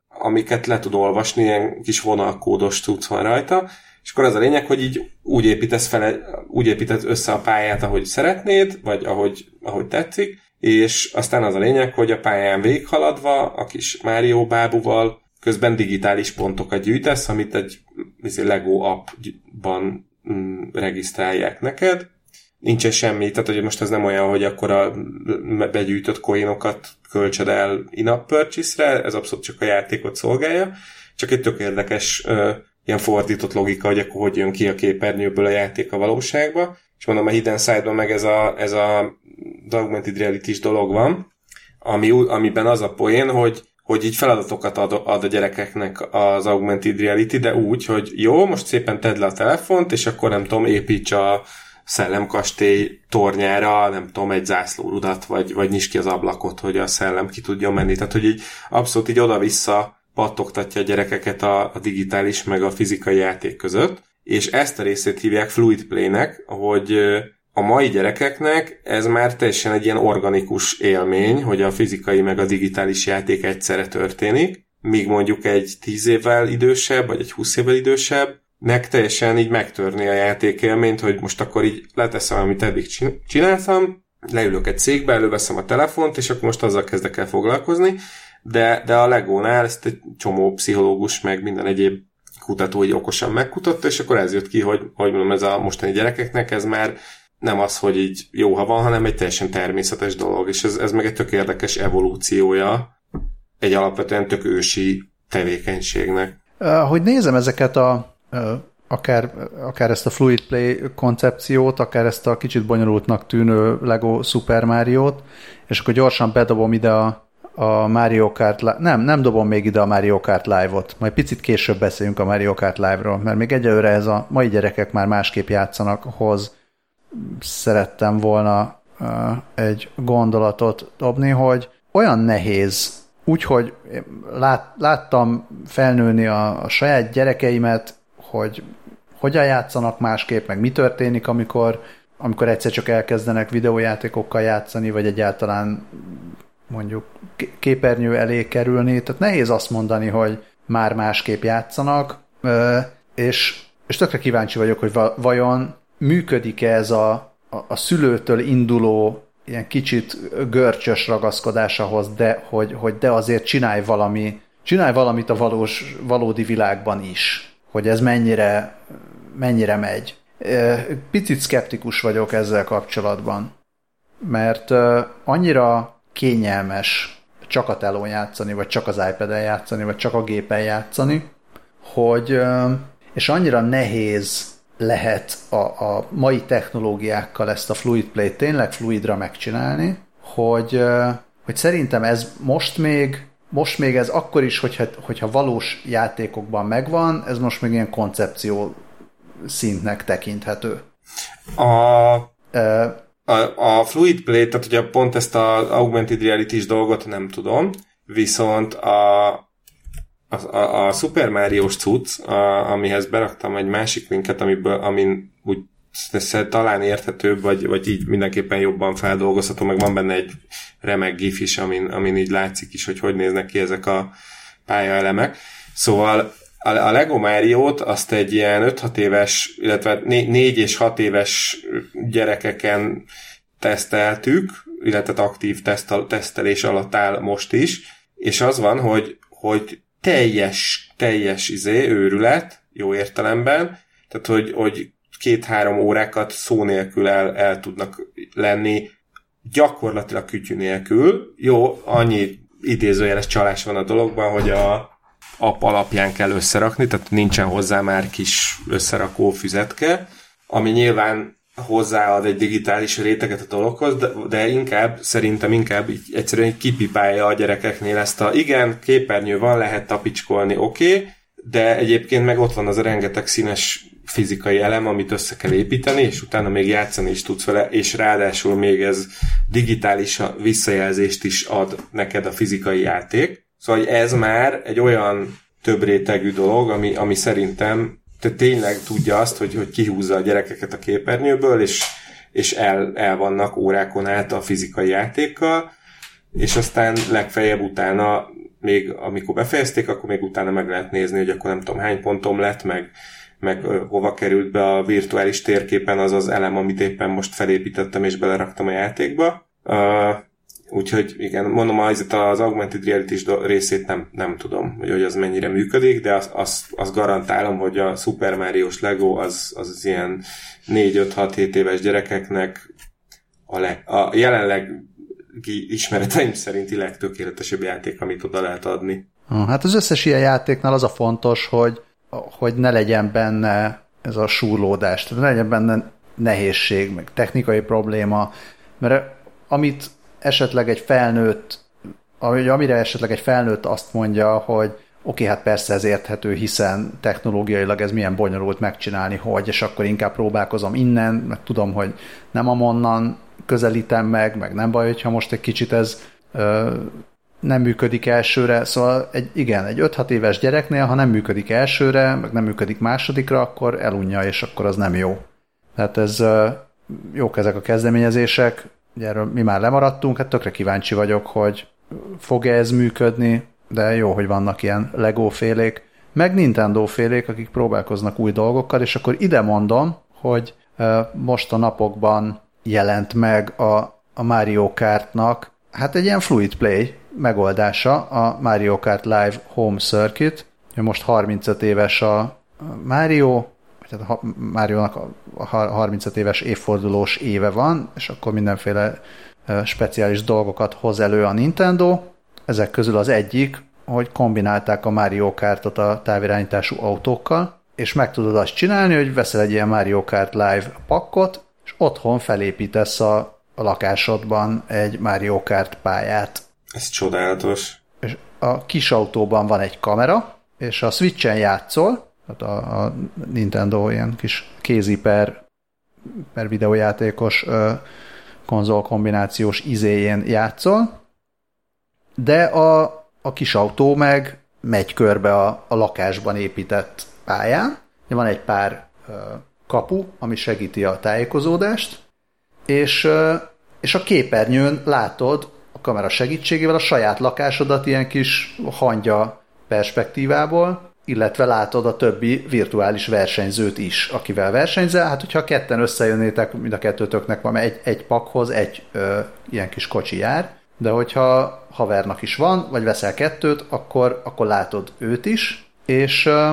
amiket le tud olvasni, ilyen kis vonalkódos tudsz van rajta, és akkor az a lényeg, hogy így úgy építesz, fel, úgy építesz össze a pályát, ahogy szeretnéd, vagy ahogy, ahogy tetszik, és aztán az a lényeg, hogy a pályán végighaladva, a kis Mario bábuval, közben digitális pontokat gyűjtesz, amit egy izé, Lego appban mm, regisztrálják neked, nincsen semmi, tehát hogy most ez nem olyan, hogy akkor a begyűjtött coinokat költsed el in-app purchase-re, ez abszolút csak a játékot szolgálja, csak egy tök érdekes uh, ilyen fordított logika, hogy akkor hogy jön ki a képernyőből a játék a valóságba, és mondom, a Hidden Side-ban meg ez a, ez a augmented reality dolog van, ami, amiben az a poén, hogy hogy így feladatokat ad, ad a gyerekeknek az augmented reality, de úgy, hogy jó, most szépen tedd le a telefont, és akkor nem tudom, építs a szellemkastély tornyára, nem tudom, egy zászlórudat, vagy, vagy nyis ki az ablakot, hogy a szellem ki tudjon menni. Tehát, hogy így abszolút így oda-vissza pattogtatja a gyerekeket a, a digitális meg a fizikai játék között, és ezt a részét hívják fluid play-nek, hogy a mai gyerekeknek ez már teljesen egy ilyen organikus élmény, hogy a fizikai meg a digitális játék egyszerre történik, míg mondjuk egy 10 évvel idősebb, vagy egy 20 évvel idősebb, nek teljesen így megtörni a játékélményt, hogy most akkor így leteszem, amit eddig csináltam, leülök egy cégbe, előveszem a telefont, és akkor most azzal kezdek el foglalkozni, de, de a Legónál ezt egy csomó pszichológus, meg minden egyéb kutató így okosan megkutatta, és akkor ez jött ki, hogy, hogy mondom, ez a mostani gyerekeknek ez már nem az, hogy így jó, ha van, hanem egy teljesen természetes dolog, és ez, ez meg egy tök érdekes evolúciója egy alapvetően tök ősi tevékenységnek. Hogy nézem ezeket a akár, akár ezt a Fluid Play koncepciót, akár ezt a kicsit bonyolultnak tűnő Lego Super Mario-t, és akkor gyorsan bedobom ide a, a Mario Kart, nem, nem dobom még ide a Mario Kart Live-ot, majd picit később beszéljünk a Mario Kart Live-ról, mert még egyelőre ez a mai gyerekek már másképp játszanak, hoz szerettem volna uh, egy gondolatot dobni, hogy olyan nehéz, úgyhogy lát, láttam felnőni a, a saját gyerekeimet, hogy hogyan játszanak másképp, meg mi történik, amikor, amikor egyszer csak elkezdenek videójátékokkal játszani, vagy egyáltalán mondjuk képernyő elé kerülni. Tehát nehéz azt mondani, hogy már másképp játszanak, és, és tökre kíváncsi vagyok, hogy vajon működik-e ez a, a, szülőtől induló ilyen kicsit görcsös ragaszkodáshoz, de hogy, hogy de azért csinálj valami, csinálj valamit a valós, valódi világban is, hogy ez mennyire, mennyire megy. Picit szkeptikus vagyok ezzel kapcsolatban, mert annyira kényelmes csak a telón játszani, vagy csak az iPad-en játszani, vagy csak a gépen játszani, hogy és annyira nehéz lehet a, a mai technológiákkal ezt a fluid play tényleg fluidra megcsinálni, hogy, hogy szerintem ez most még most még ez akkor is, hogyha, hogyha valós játékokban megvan, ez most még ilyen koncepció szintnek tekinthető. A, uh, a, a Fluid Play, tehát ugye pont ezt az augmented reality dolgot nem tudom, viszont a, a, a, a Super Mario-s cucc, a, amihez beraktam egy másik linket, amiből, amin úgy ez talán érthetőbb, vagy, vagy így mindenképpen jobban feldolgozható, meg van benne egy remek gif is, amin, amin így látszik is, hogy hogy néznek ki ezek a pályaelemek. Szóval a Lego Mario-t azt egy ilyen 5-6 éves, illetve 4 és 6 éves gyerekeken teszteltük, illetve aktív tesztel, tesztelés alatt áll most is, és az van, hogy, hogy teljes, teljes izé, őrület, jó értelemben, tehát hogy, hogy két-három órákat szó nélkül el, el tudnak lenni, gyakorlatilag kütyű nélkül. Jó, annyi idézőjeles csalás van a dologban, hogy a app alapján kell összerakni, tehát nincsen hozzá már kis összerakó füzetke, ami nyilván hozzáad egy digitális réteget a dologhoz, de, de inkább, szerintem inkább így egyszerűen kipipálja a gyerekeknél ezt a igen, képernyő van, lehet tapicskolni, oké, okay, de egyébként meg ott van az a rengeteg színes fizikai elem, amit össze kell építeni, és utána még játszani is tudsz vele, és ráadásul még ez digitális visszajelzést is ad neked a fizikai játék. Szóval ez már egy olyan több rétegű dolog, ami, ami szerintem te tényleg tudja azt, hogy, hogy kihúzza a gyerekeket a képernyőből, és, és el, el vannak órákon át a fizikai játékkal, és aztán legfeljebb utána még amikor befejezték, akkor még utána meg lehet nézni, hogy akkor nem tudom hány pontom lett, meg, meg hova került be a virtuális térképen az az elem, amit éppen most felépítettem és beleraktam a játékba. Uh, úgyhogy igen, mondom, az, az augmented reality részét nem, nem tudom, hogy, hogy az mennyire működik, de azt az, az garantálom, hogy a Super Mario-s Lego az, az, az ilyen 4-5-6-7 éves gyerekeknek a, le, a jelenleg ismereteim szerinti legtökéletesebb játék, amit oda lehet adni. Hát az összes ilyen játéknál az a fontos, hogy hogy ne legyen benne ez a súrlódás, tehát ne legyen benne nehézség, meg technikai probléma, mert amit esetleg egy felnőtt amire esetleg egy felnőtt azt mondja, hogy oké, hát persze ez érthető, hiszen technológiailag ez milyen bonyolult megcsinálni, hogy, és akkor inkább próbálkozom innen, meg tudom, hogy nem amonnan közelítem meg, meg nem baj, hogyha most egy kicsit ez ö, nem működik elsőre, szóval egy, igen, egy 5-6 éves gyereknél, ha nem működik elsőre, meg nem működik másodikra, akkor elunja, és akkor az nem jó. Tehát ez jók ezek a kezdeményezések, ugye erről mi már lemaradtunk, hát tökre kíváncsi vagyok, hogy fog-e ez működni, de jó, hogy vannak ilyen Lego félék, meg Nintendo félék, akik próbálkoznak új dolgokkal, és akkor ide mondom, hogy most a napokban jelent meg a, a Mario Kartnak, hát egy ilyen fluid play megoldása, a Mario Kart Live Home Circuit, most 35 éves a Mario, tehát a Mario-nak a 35 éves évfordulós éve van, és akkor mindenféle speciális dolgokat hoz elő a Nintendo. Ezek közül az egyik, hogy kombinálták a Mario Kartot a távirányítású autókkal, és meg tudod azt csinálni, hogy veszel egy ilyen Mario Kart Live pakkot, és otthon felépítesz a, a lakásodban egy Mario Kart pályát. Ez csodálatos. És a kis autóban van egy kamera, és a Switch-en játszol, tehát a, a Nintendo ilyen kis kézi per, per videójátékos ö, konzol kombinációs izéjén játszol, de a, a kis autó meg megy körbe a, a lakásban épített pályán. Van egy pár ö, kapu, ami segíti a tájékozódást, és, ö, és a képernyőn látod kamera segítségével a saját lakásodat ilyen kis hangya perspektívából, illetve látod a többi virtuális versenyzőt is, akivel versenyzel. Hát, hogyha ketten összejönnétek, mind a kettőtöknek van egy, egy pakhoz egy ö, ilyen kis kocsi jár, de hogyha havernak is van, vagy veszel kettőt, akkor, akkor látod őt is, és, ö,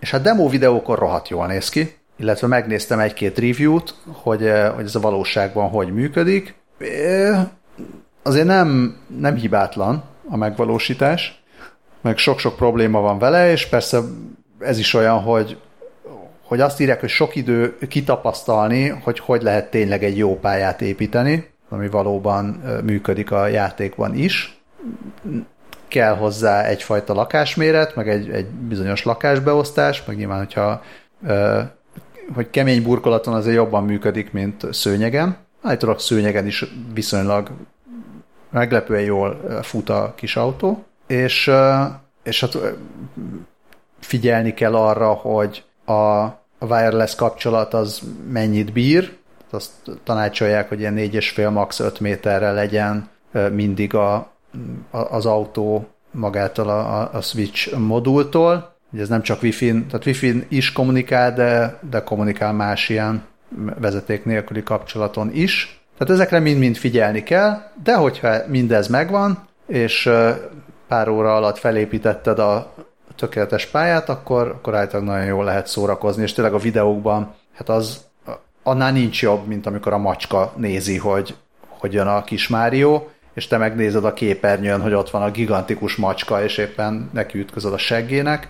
és a demo videókon rohadt jól néz ki, illetve megnéztem egy-két review-t, hogy, hogy ez a valóságban hogy működik. Azért nem, nem hibátlan a megvalósítás, meg sok-sok probléma van vele, és persze ez is olyan, hogy, hogy azt írják, hogy sok idő kitapasztalni, hogy hogy lehet tényleg egy jó pályát építeni, ami valóban működik a játékban is. Kell hozzá egyfajta lakásméret, meg egy, egy bizonyos lakásbeosztás, meg nyilván, hogyha hogy kemény burkolaton azért jobban működik, mint szőnyegen. Állítólag szőnyegen is viszonylag meglepően jól fut a kis autó és, és hát figyelni kell arra, hogy a wireless kapcsolat az mennyit bír, azt tanácsolják, hogy ilyen 4,5 max 5 méterre legyen mindig a, az autó magától a, a switch modultól. Ugye ez nem csak Wi-Fi-n, tehát Wi-Fi-n is kommunikál, de, de kommunikál más ilyen vezeték nélküli kapcsolaton is. Tehát ezekre mind-mind figyelni kell, de hogyha mindez megvan, és pár óra alatt felépítetted a tökéletes pályát, akkor, akkor általában nagyon jól lehet szórakozni, és tényleg a videókban, hát az annál nincs jobb, mint amikor a macska nézi, hogy, hogy jön a kis Mário, és te megnézed a képernyőn, hogy ott van a gigantikus macska, és éppen neki ütközöd a seggének.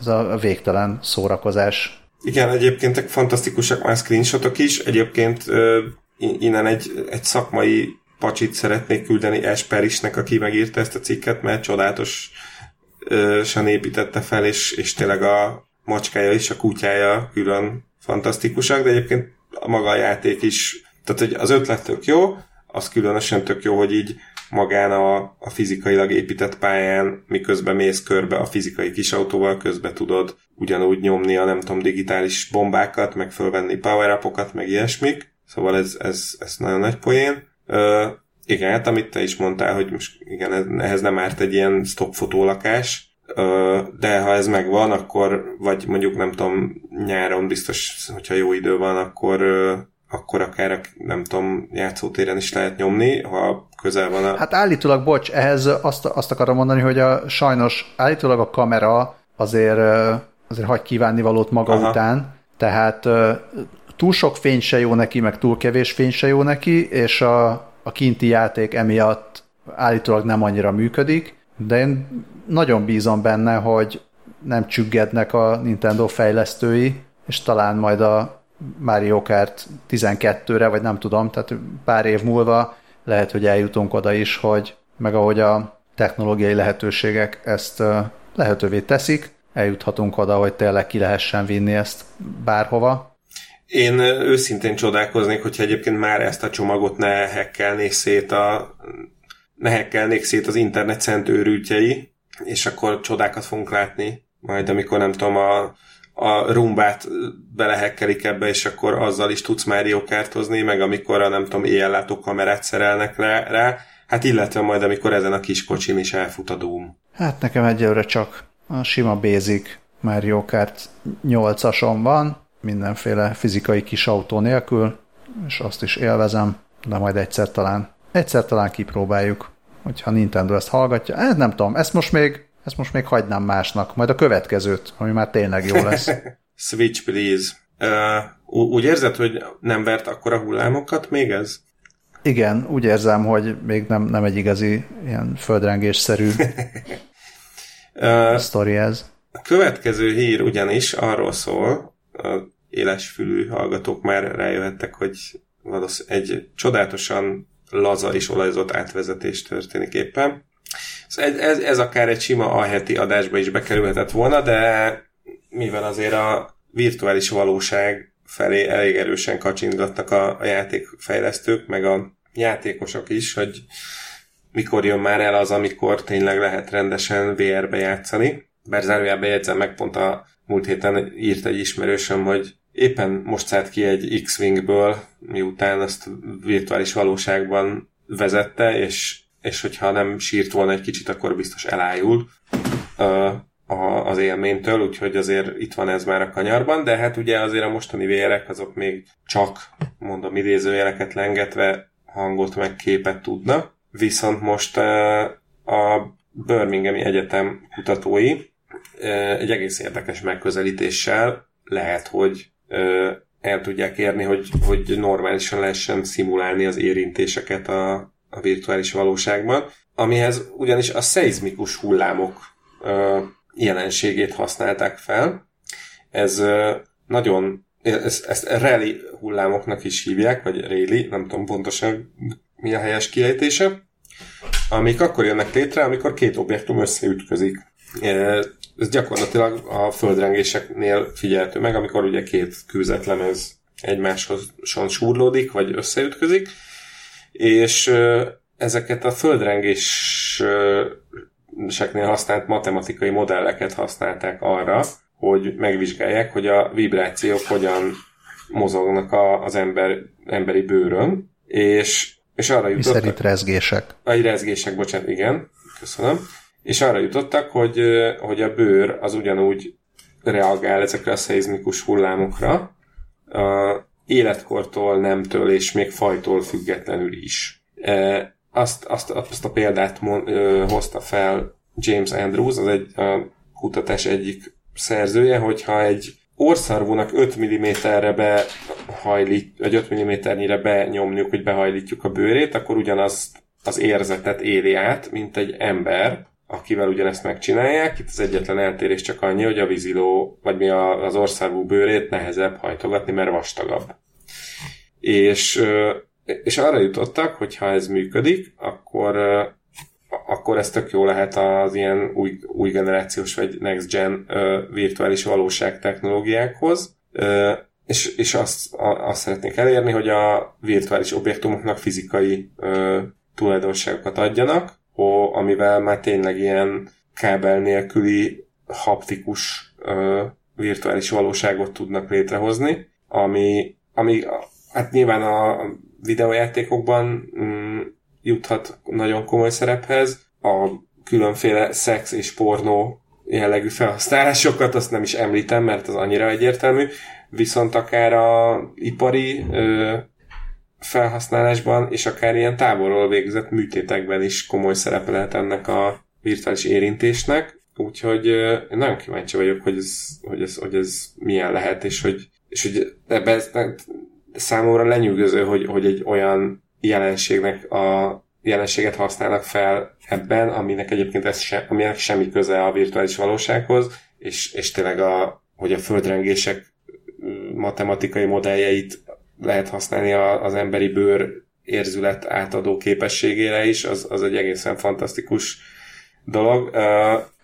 Ez a végtelen szórakozás. Igen, egyébként fantasztikusak már screenshotok is. Egyébként innen egy, egy szakmai pacsit szeretnék küldeni Esperisnek, aki megírta ezt a cikket, mert csodálatosan építette fel, és, és tényleg a macskája és a kutyája külön fantasztikusak, de egyébként a maga a játék is, tehát hogy az ötlet tök jó, az különösen tök jó, hogy így magán a, a fizikailag épített pályán, miközben mész körbe a fizikai kisautóval, közbe tudod ugyanúgy nyomni a nem tudom, digitális bombákat, meg fölvenni power meg ilyesmik. Szóval ez, ez, ez nagyon nagy poén. Ö, igen, hát amit te is mondtál, hogy most igen, ehhez nem árt egy ilyen stock fotólakás, de ha ez megvan, akkor, vagy mondjuk nem tudom, nyáron biztos, hogyha jó idő van, akkor akkor akár, nem tudom, játszótéren is lehet nyomni, ha közel van a... Hát állítólag, bocs, ehhez azt, azt akarom mondani, hogy a, sajnos állítólag a kamera azért, azért hagy kívánni valót maga Aha. után, tehát túl sok fény se jó neki, meg túl kevés fény se jó neki, és a, a kinti játék emiatt állítólag nem annyira működik, de én nagyon bízom benne, hogy nem csüggednek a Nintendo fejlesztői, és talán majd a Mario Kart 12-re, vagy nem tudom, tehát pár év múlva lehet, hogy eljutunk oda is, hogy meg ahogy a technológiai lehetőségek ezt lehetővé teszik, eljuthatunk oda, hogy tényleg ki lehessen vinni ezt bárhova. Én őszintén csodálkoznék, hogyha egyébként már ezt a csomagot ne hekkelnék szét, a, ne hekkelnék szét az internet szent őrültjei, és akkor csodákat fogunk látni, majd amikor nem tudom, a, a rumbát belehekkelik ebbe, és akkor azzal is tudsz Mario kártozni, meg amikor a nem tudom, éjjellátó kamerát szerelnek rá, rá, hát illetve majd amikor ezen a kis kocsin is elfut a Doom. Hát nekem egyelőre csak a sima basic Mario Kart 8-ason van, mindenféle fizikai kis autó nélkül, és azt is élvezem, de majd egyszer talán, egyszer talán kipróbáljuk, hogyha Nintendo ezt hallgatja. Hát nem tudom, ezt most még ezt most még hagynám másnak, majd a következőt, ami már tényleg jó lesz. Switch, please. Uh, úgy érzed, hogy nem vert akkora hullámokat még ez? Igen, úgy érzem, hogy még nem, nem egy igazi ilyen földrengésszerű uh, sztori ez. A következő hír ugyanis arról szól, a élesfülű hallgatók már rájöhettek, hogy egy csodálatosan laza és olajzott átvezetés történik éppen. Szóval ez, ez, ez akár egy sima alheti adásba is bekerülhetett volna, de mivel azért a virtuális valóság felé elég erősen kacsintgattak a, a játékfejlesztők, meg a játékosok is, hogy mikor jön már el az, amikor tényleg lehet rendesen VR-be játszani. Bár zárójában jegyzem meg, pont a múlt héten írt egy ismerősöm, hogy éppen most szállt ki egy X-Wingből, miután ezt virtuális valóságban vezette, és és hogyha nem sírt volna egy kicsit, akkor biztos elájul uh, az élménytől, úgyhogy azért itt van ez már a kanyarban, de hát ugye azért a mostani vérek azok még csak, mondom, idézőjeleket lengetve hangot meg képet tudna, viszont most uh, a Birminghami Egyetem kutatói egy egész érdekes megközelítéssel lehet, hogy el tudják érni, hogy, hogy normálisan lehessen szimulálni az érintéseket a, a virtuális valóságban, amihez ugyanis a szeizmikus hullámok jelenségét használták fel. Ez nagyon, ezt, ezt rally hullámoknak is hívják, vagy rally, nem tudom pontosan mi a helyes kiejtése, amik akkor jönnek létre, amikor két objektum összeütközik. Ez gyakorlatilag a földrengéseknél figyelhető meg, amikor ugye két kőzetlemez egymáshoz súrlódik, vagy összeütközik, és ezeket a földrengéseknél használt matematikai modelleket használták arra, hogy megvizsgálják, hogy a vibrációk hogyan mozognak a, az ember, emberi bőrön, és, és arra jutottak... Szerint rezgések. Egy rezgések, bocsánat, igen, köszönöm. És arra jutottak, hogy, hogy a bőr az ugyanúgy reagál ezekre a szeizmikus hullámokra, a életkortól, nemtől és még fajtól függetlenül is. E, azt, azt, azt a példát mon, ö, hozta fel James Andrews, az egy a kutatás egyik szerzője, hogyha egy orszarvúnak 5 mm-re behajlít, vagy 5 mm-nyire benyomjuk, hogy behajlítjuk a bőrét, akkor ugyanaz az érzetet éli át, mint egy ember, akivel ugyanezt megcsinálják. Itt az egyetlen eltérés csak annyi, hogy a víziló, vagy mi az országú bőrét nehezebb hajtogatni, mert vastagabb. És, és arra jutottak, hogy ha ez működik, akkor, akkor ez tök jó lehet az ilyen új, új generációs vagy next gen virtuális valóság technológiákhoz, és, és azt, azt szeretnék elérni, hogy a virtuális objektumoknak fizikai tulajdonságokat adjanak, amivel már tényleg ilyen kábel nélküli haptikus virtuális valóságot tudnak létrehozni, ami, ami hát nyilván a videójátékokban mm, juthat nagyon komoly szerephez. A különféle szex és pornó jellegű felhasználásokat, azt nem is említem, mert az annyira egyértelmű, viszont akár a ipari ö, felhasználásban, és akár ilyen távolról végzett műtétekben is komoly szerepe lehet ennek a virtuális érintésnek, úgyhogy én nagyon kíváncsi vagyok, hogy ez, hogy ez, hogy ez milyen lehet, és hogy, és hogy ebbe ez, számomra lenyűgöző, hogy, hogy egy olyan jelenségnek a jelenséget használnak fel ebben, aminek egyébként ez se, aminek semmi köze a virtuális valósághoz, és, és tényleg a, hogy a földrengések matematikai modelljeit lehet használni a, az emberi bőr érzület átadó képességére is, az, az egy egészen fantasztikus dolog.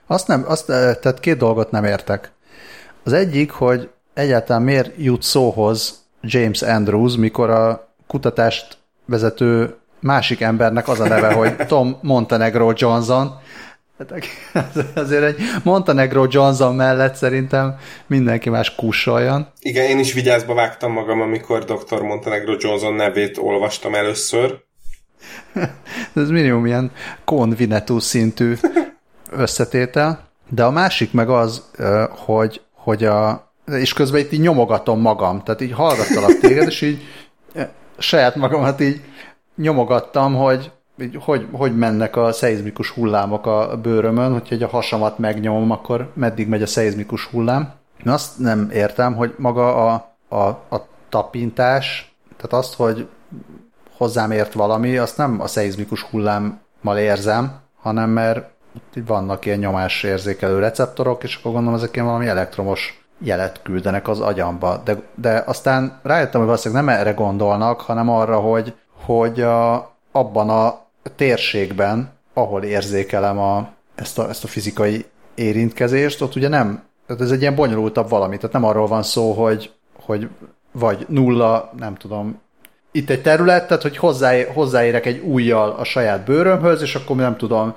Azt nem, azt, tehát két dolgot nem értek. Az egyik, hogy egyáltalán miért jut szóhoz James Andrews, mikor a kutatást vezető másik embernek az a neve, hogy Tom Montenegro Johnson. Azért egy Montenegro Johnson mellett szerintem mindenki más kussoljon. Igen, én is vigyázba vágtam magam, amikor Dr. Montenegro Johnson nevét olvastam először. Ez minimum ilyen konvinetú szintű összetétel. De a másik meg az, hogy, hogy a, és közben itt így nyomogatom magam, tehát így hallgattalak téged, és így saját magamat így nyomogattam, hogy hogy, hogy mennek a szeizmikus hullámok a bőrömön, hogyha egy a hasamat megnyomom, akkor meddig megy a szeizmikus hullám. Én azt nem értem, hogy maga a, a, a tapintás, tehát azt, hogy hozzám ért valami, azt nem a szeizmikus hullámmal érzem, hanem mert vannak ilyen nyomásérzékelő receptorok, és akkor gondolom ezek ilyen valami elektromos jelet küldenek az agyamba. De, de aztán rájöttem, hogy valószínűleg nem erre gondolnak, hanem arra, hogy, hogy a, abban a térségben, ahol érzékelem a, ezt, a, ezt a fizikai érintkezést, ott ugye nem, tehát ez egy ilyen bonyolultabb valami, tehát nem arról van szó, hogy, hogy vagy nulla, nem tudom, itt egy terület, tehát hogy hozzá, hozzáérek egy újjal a saját bőrömhöz, és akkor nem tudom,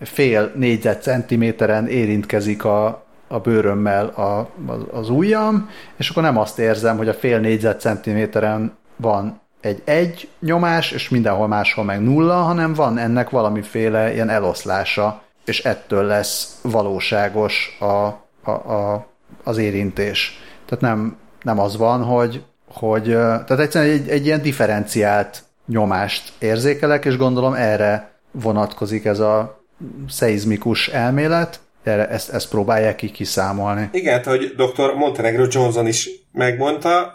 fél négyzetcentiméteren érintkezik a, a bőrömmel a, az, az ujjam, és akkor nem azt érzem, hogy a fél négyzetcentiméteren van egy egy nyomás, és mindenhol máshol meg nulla, hanem van ennek valamiféle ilyen eloszlása, és ettől lesz valóságos a, a, a, az érintés. Tehát nem, nem az van, hogy, hogy tehát egyszerűen egy, egy ilyen differenciált nyomást érzékelek, és gondolom erre vonatkozik ez a szeizmikus elmélet, erre ezt, ezt próbálják ki kiszámolni. Igen, hogy dr. Montenegro Johnson is megmondta,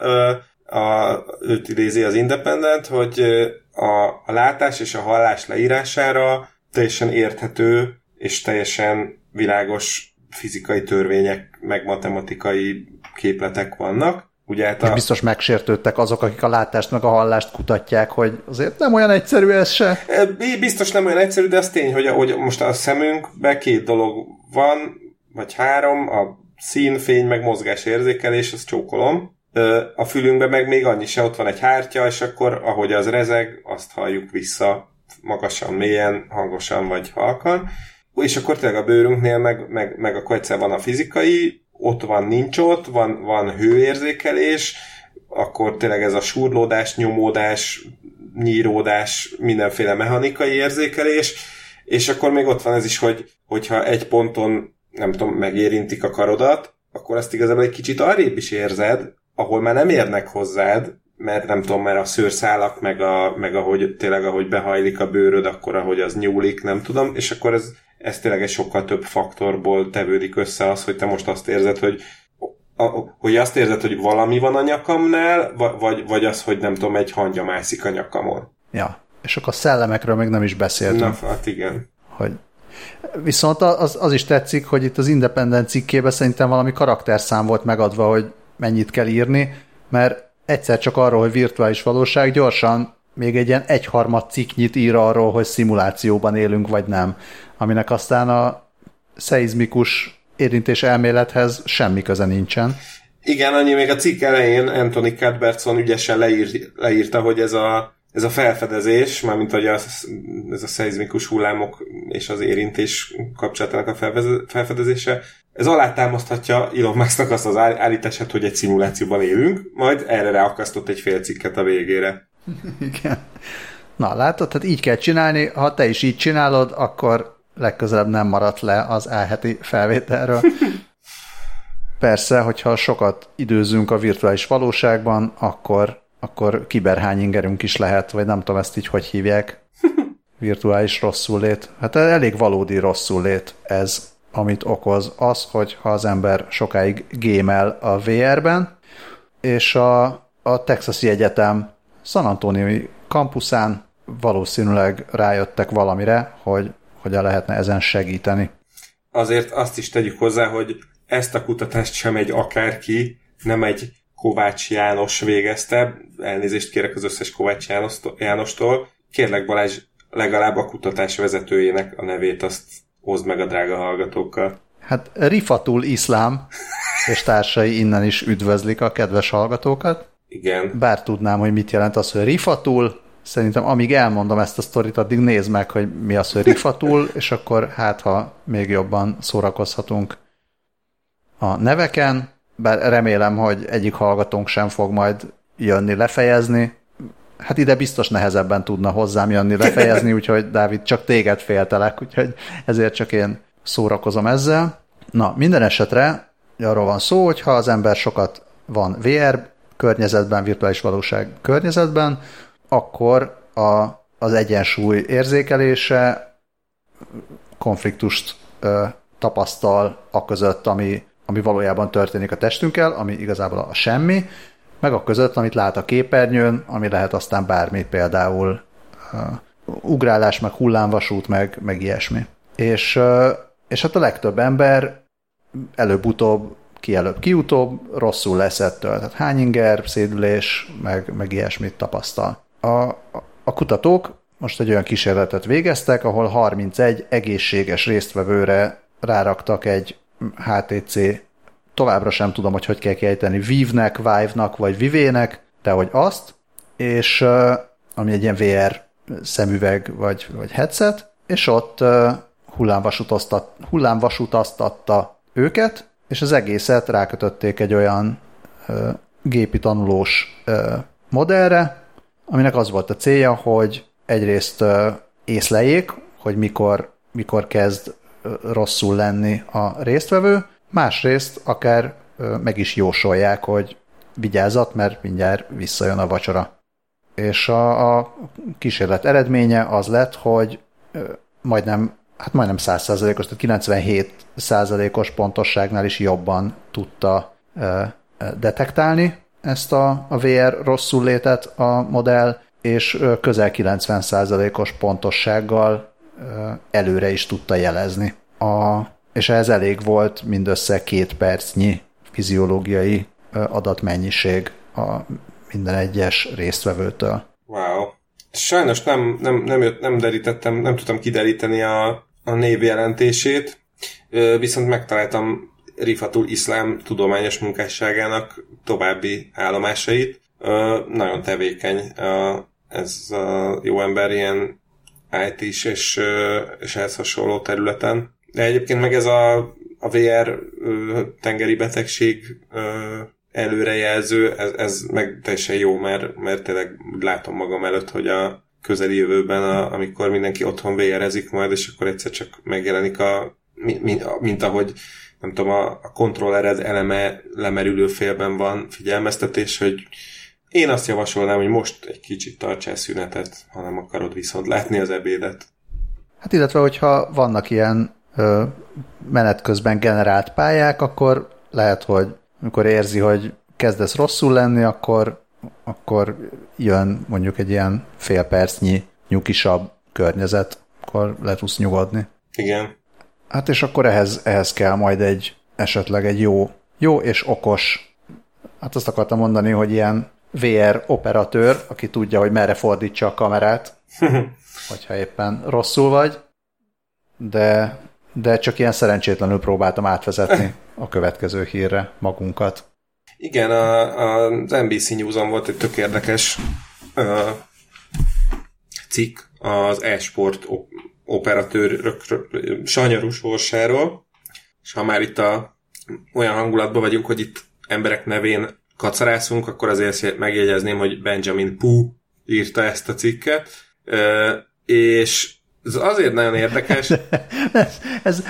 a, őt idézi az Independent, hogy a, a látás és a hallás leírására teljesen érthető és teljesen világos fizikai törvények, meg matematikai képletek vannak. Ugye, hát a... És biztos megsértődtek azok, akik a látást meg a hallást kutatják, hogy azért nem olyan egyszerű ez se. Biztos nem olyan egyszerű, de az tény, hogy, hogy most a szemünkben két dolog van, vagy három, a szín, fény, meg mozgás érzékelés, azt csókolom a fülünkbe meg még annyi se, ott van egy hártya, és akkor ahogy az rezeg, azt halljuk vissza magasan, mélyen, hangosan vagy halkan. És akkor tényleg a bőrünknél meg, meg, meg akkor egyszer van a fizikai, ott van, nincs ott, van, van hőérzékelés, akkor tényleg ez a surlódás, nyomódás, nyíródás, mindenféle mechanikai érzékelés, és akkor még ott van ez is, hogy hogyha egy ponton, nem tudom, megérintik a karodat, akkor azt igazából egy kicsit arrébb is érzed, ahol már nem érnek hozzád, mert nem tudom, mert a szőrszálak, meg, a, meg ahogy tényleg ahogy behajlik a bőröd, akkor ahogy az nyúlik, nem tudom, és akkor ez, ez tényleg egy sokkal több faktorból tevődik össze az, hogy te most azt érzed, hogy a, hogy azt érzed, hogy valami van a nyakamnál, vagy, vagy az, hogy nem tudom, egy hangya mászik a nyakamon. Ja, és akkor a szellemekről még nem is beszéltünk. Na, hát igen. Hogy Viszont az, az is tetszik, hogy itt az Independent cikkében szerintem valami karakterszám volt megadva, hogy mennyit kell írni, mert egyszer csak arról, hogy virtuális valóság, gyorsan még egy ilyen egyharmad cikknyit ír arról, hogy szimulációban élünk, vagy nem, aminek aztán a szeizmikus érintés elmélethez semmi köze nincsen. Igen, annyi még a cikk elején Anthony Cadbertson ügyesen leír, leírta, hogy ez a, ez a felfedezés, mármint hogy az, ez a szeizmikus hullámok és az érintés kapcsolatának a felfedezése, ez alátámaszthatja Elon Musknak azt az állítását, hogy egy szimulációban élünk, majd erre ráakasztott egy fél cikket a végére. Igen. Na, látod, tehát így kell csinálni, ha te is így csinálod, akkor legközelebb nem maradt le az elheti felvételről. Persze, hogyha sokat időzünk a virtuális valóságban, akkor, akkor kiberhányingerünk is lehet, vagy nem tudom ezt így hogy hívják. Virtuális rosszul Hát elég valódi rosszul lét ez amit okoz az, hogy ha az ember sokáig gémel a VR-ben, és a, a Texasi Egyetem San Antonio kampuszán valószínűleg rájöttek valamire, hogy hogyan lehetne ezen segíteni. Azért azt is tegyük hozzá, hogy ezt a kutatást sem egy akárki, nem egy Kovács János végezte, elnézést kérek az összes Kovács Jánostól, Kérlek Balázs, legalább a kutatás vezetőjének a nevét azt oszd meg a drága hallgatókkal. Hát Rifatul Iszlám és társai innen is üdvözlik a kedves hallgatókat. Igen. Bár tudnám, hogy mit jelent az, hogy Rifatul, szerintem amíg elmondom ezt a sztorit, addig nézd meg, hogy mi az, hogy Rifatul, és akkor hát, ha még jobban szórakozhatunk a neveken, bár remélem, hogy egyik hallgatónk sem fog majd jönni lefejezni. Hát ide biztos nehezebben tudna hozzám jönni lefejezni, úgyhogy Dávid, csak téged féltelek, úgyhogy ezért csak én szórakozom ezzel. Na, minden esetre arról van szó, hogy ha az ember sokat van VR környezetben, virtuális valóság környezetben, akkor a, az egyensúly érzékelése konfliktust ö, tapasztal a között, ami, ami valójában történik a testünkkel, ami igazából a semmi, meg a között, amit lát a képernyőn, ami lehet aztán bármi, például uh, ugrálás, meg hullámvasút, meg, meg ilyesmi. És, uh, és hát a legtöbb ember előbb-utóbb, ki előbb, ki utóbb rosszul lesz ettől. Tehát hány inger, szédülés, meg, meg ilyesmit tapasztal. A, a kutatók most egy olyan kísérletet végeztek, ahol 31 egészséges résztvevőre ráraktak egy HTC továbbra sem tudom, hogy hogy kell kiejteni, Vive-nek, Vive-nak, vagy Vivének, de hogy azt, és ami egy ilyen VR szemüveg, vagy, vagy headset, és ott hullámvasutaztatta őket, és az egészet rákötötték egy olyan ö, gépi tanulós ö, modellre, aminek az volt a célja, hogy egyrészt ö, észleljék, hogy mikor, mikor kezd rosszul lenni a résztvevő, Másrészt akár meg is jósolják, hogy vigyázat, mert mindjárt visszajön a vacsora. És a, a kísérlet eredménye az lett, hogy majdnem, hát majdnem 100%-os, tehát 97%-os pontosságnál is jobban tudta detektálni ezt a, a VR rosszul létet a modell, és közel 90%-os pontossággal előre is tudta jelezni. A és ez elég volt mindössze két percnyi fiziológiai adatmennyiség a minden egyes résztvevőtől. Wow. Sajnos nem, nem, nem, jött, nem derítettem, nem tudtam kideríteni a, a név jelentését, viszont megtaláltam Rifatul Iszlám tudományos munkásságának további állomásait. Nagyon tevékeny ez a jó ember ilyen IT-s és, és ehhez hasonló területen. De egyébként meg ez a, a VR ö, tengeri betegség ö, előrejelző, ez, ez meg teljesen jó, mert, mert tényleg látom magam előtt, hogy a közeli jövőben, a, amikor mindenki otthon VR-ezik majd, és akkor egyszer csak megjelenik a, mint, mint ahogy nem tudom, a, a kontrollered eleme lemerülő félben van figyelmeztetés, hogy én azt javasolnám, hogy most egy kicsit tartsál szünetet, ha nem akarod viszont látni az ebédet. Hát illetve, hogyha vannak ilyen menet közben generált pályák, akkor lehet, hogy amikor érzi, hogy kezdesz rosszul lenni, akkor, akkor jön mondjuk egy ilyen fél percnyi nyugisabb környezet, akkor le tudsz nyugodni. Igen. Hát és akkor ehhez, ehhez kell majd egy esetleg egy jó, jó és okos, hát azt akartam mondani, hogy ilyen VR operatőr, aki tudja, hogy merre fordítsa a kamerát, hogyha éppen rosszul vagy, de de csak ilyen szerencsétlenül próbáltam átvezetni a következő hírre magunkat. Igen, a, a, az NBC News-on volt egy tök érdekes uh, cikk az e-sport operatőr sanyarú sorsáról, és ha már itt a, olyan hangulatban vagyunk, hogy itt emberek nevén kacarászunk, akkor azért megjegyezném, hogy Benjamin Pooh írta ezt a cikket, és ez azért nagyon érdekes. ez, ez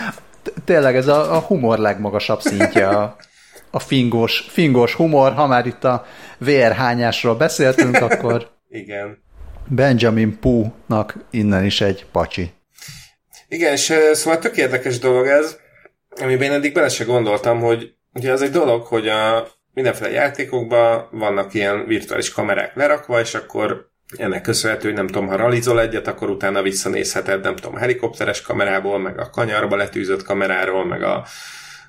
tényleg ez a, a humor legmagasabb szintje, a, a fingós, fingós humor. Ha már itt a VR hányásról beszéltünk, akkor Igen. Benjamin Pooh-nak innen is egy pacsi. Igen, és szóval tök érdekes dolog ez, amiben én eddig bele se gondoltam, hogy ugye az egy dolog, hogy a mindenféle játékokban vannak ilyen virtuális kamerák lerakva, és akkor ennek köszönhető, hogy nem tudom, ha ralizol egyet, akkor utána visszanézheted, nem tudom, helikopteres kamerából, meg a kanyarba letűzött kameráról, meg a,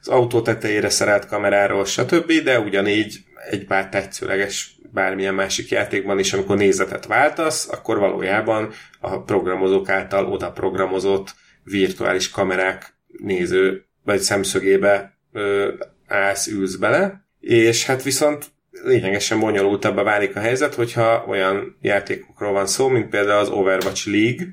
az autó tetejére szerelt kameráról, stb., de ugyanígy egy bár tetszőleges bármilyen másik játékban is, amikor nézetet váltasz, akkor valójában a programozók által oda programozott virtuális kamerák néző vagy szemszögébe ö, állsz, ülsz bele, és hát viszont lényegesen bonyolultabbá válik a helyzet, hogyha olyan játékokról van szó, mint például az Overwatch League,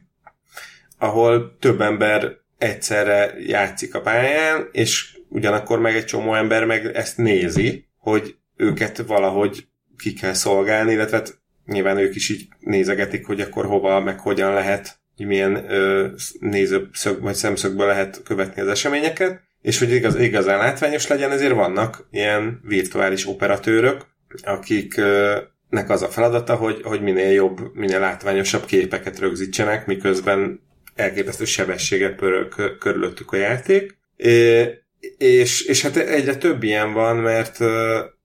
ahol több ember egyszerre játszik a pályán, és ugyanakkor meg egy csomó ember meg ezt nézi, hogy őket valahogy ki kell szolgálni, illetve hát nyilván ők is így nézegetik, hogy akkor hova, meg hogyan lehet, hogy milyen ö, nézőszög vagy szemszögből lehet követni az eseményeket, és hogy igaz, igazán látványos legyen, ezért vannak ilyen virtuális operatőrök, akiknek az a feladata, hogy, hogy minél jobb, minél látványosabb képeket rögzítsenek, miközben elképesztő sebességgel pörög körülöttük a játék. És, és hát egyre több ilyen van, mert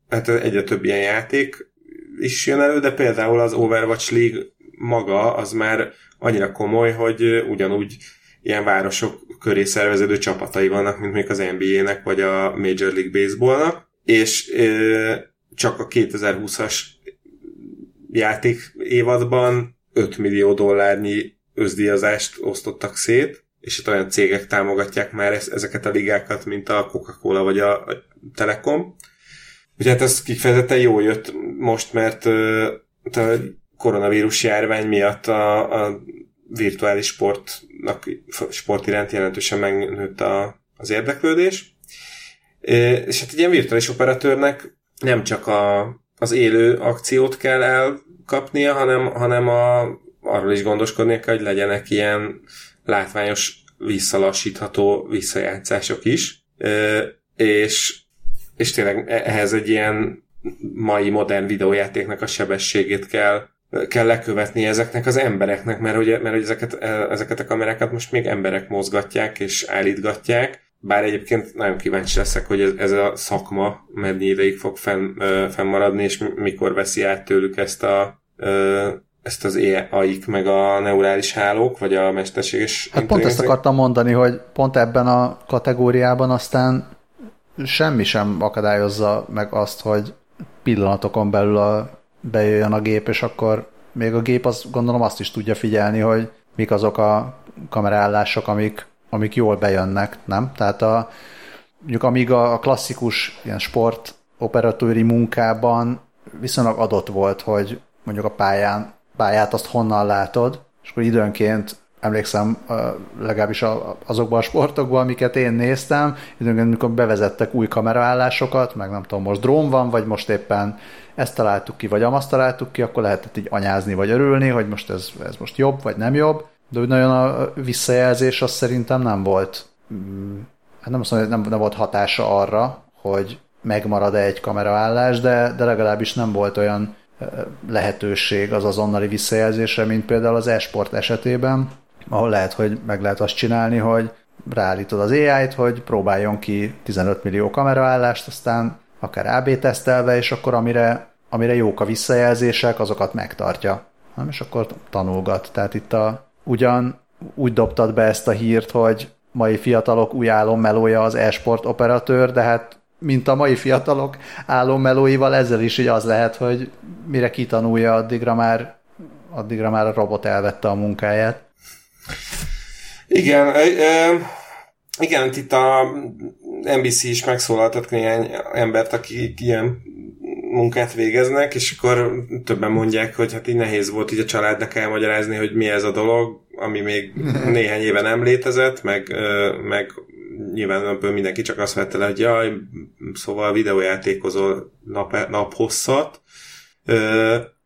hát egyre több ilyen játék is jön elő, de például az Overwatch League maga az már annyira komoly, hogy ugyanúgy ilyen városok köré szerveződő csapatai vannak, mint még az NBA-nek, vagy a Major League Baseballnak, és csak a 2020-as játék évadban 5 millió dollárnyi összdíjazást osztottak szét, és itt olyan cégek támogatják már ezeket a ligákat, mint a Coca-Cola vagy a Telekom. Ugye hát ez kifejezetten jó jött most, mert a koronavírus járvány miatt a, a virtuális sportnak, sport iránt jelentősen megnőtt a, az érdeklődés. És hát egy ilyen virtuális operatőrnek nem csak a, az élő akciót kell elkapnia, hanem, hanem a, arról is gondoskodnia kell, hogy legyenek ilyen látványos, visszalassítható visszajátszások is. És, és tényleg ehhez egy ilyen mai modern videójátéknak a sebességét kell kell lekövetni ezeknek az embereknek, mert hogy, mert hogy ezeket, ezeket a kamerákat most még emberek mozgatják és állítgatják, bár egyébként nagyon kíváncsi leszek, hogy ez, ez a szakma mennyi ideig fog fenn, fennmaradni, és mikor veszi át tőlük ezt a ezt az AI-k, meg a neurális hálók, vagy a mesterséges Hát pont ezt akartam mondani, hogy pont ebben a kategóriában aztán semmi sem akadályozza meg azt, hogy pillanatokon belül a, bejöjjön a gép, és akkor még a gép azt gondolom azt is tudja figyelni, hogy mik azok a kamerállások, amik amik jól bejönnek, nem? Tehát a, mondjuk amíg a klasszikus ilyen sport operatőri munkában viszonylag adott volt, hogy mondjuk a pályán, pályát azt honnan látod, és akkor időnként emlékszem legalábbis azokban a sportokban, amiket én néztem, időnként, amikor bevezettek új kameraállásokat, meg nem tudom, most drón van, vagy most éppen ezt találtuk ki, vagy amazt találtuk ki, akkor lehetett így anyázni, vagy örülni, hogy most ez, ez most jobb, vagy nem jobb. De úgy nagyon a visszajelzés az szerintem nem volt, mm, hát nem azt mondom, hogy nem, nem volt hatása arra, hogy megmarad-e egy kameraállás, de, de legalábbis nem volt olyan lehetőség az azonnali visszajelzésre, mint például az e-sport esetében, ahol lehet, hogy meg lehet azt csinálni, hogy ráállítod az AI-t, hogy próbáljon ki 15 millió kameraállást, aztán akár AB tesztelve, és akkor amire, amire jók a visszajelzések, azokat megtartja. Nem, és akkor tanulgat. Tehát itt a, ugyan úgy dobtad be ezt a hírt, hogy mai fiatalok új álommelója az e-sport operatőr, de hát mint a mai fiatalok álommelóival ezzel is így az lehet, hogy mire kitanulja, addigra már, addigra már a robot elvette a munkáját. Igen, igen, itt a NBC is megszólaltat néhány embert, akik ilyen munkát végeznek, és akkor többen mondják, hogy hát így nehéz volt így a családnak elmagyarázni, hogy mi ez a dolog, ami még néhány éve nem létezett, meg, meg nyilván mindenki csak azt vette le, hogy jaj, szóval videójátékozol nap, nap hosszat.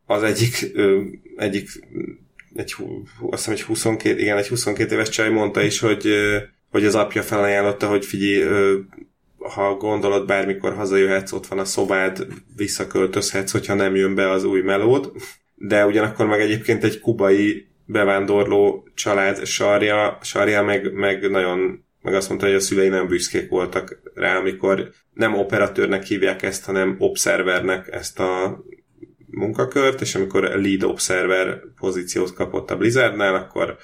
Az egyik, egyik egy, azt hiszem, egy 22, igen, egy 22 éves csaj mondta is, hogy, hogy az apja felajánlotta, hogy figyelj, ha gondolod, bármikor hazajöhetsz, ott van a szobád, visszaköltözhetsz, hogyha nem jön be az új melód. De ugyanakkor meg egyébként egy kubai bevándorló család sarja, sarja meg, meg nagyon meg azt mondta, hogy a szülei nem büszkék voltak rá, amikor nem operatőrnek hívják ezt, hanem observernek ezt a munkakört, és amikor lead observer pozíciót kapott a Blizzardnál, akkor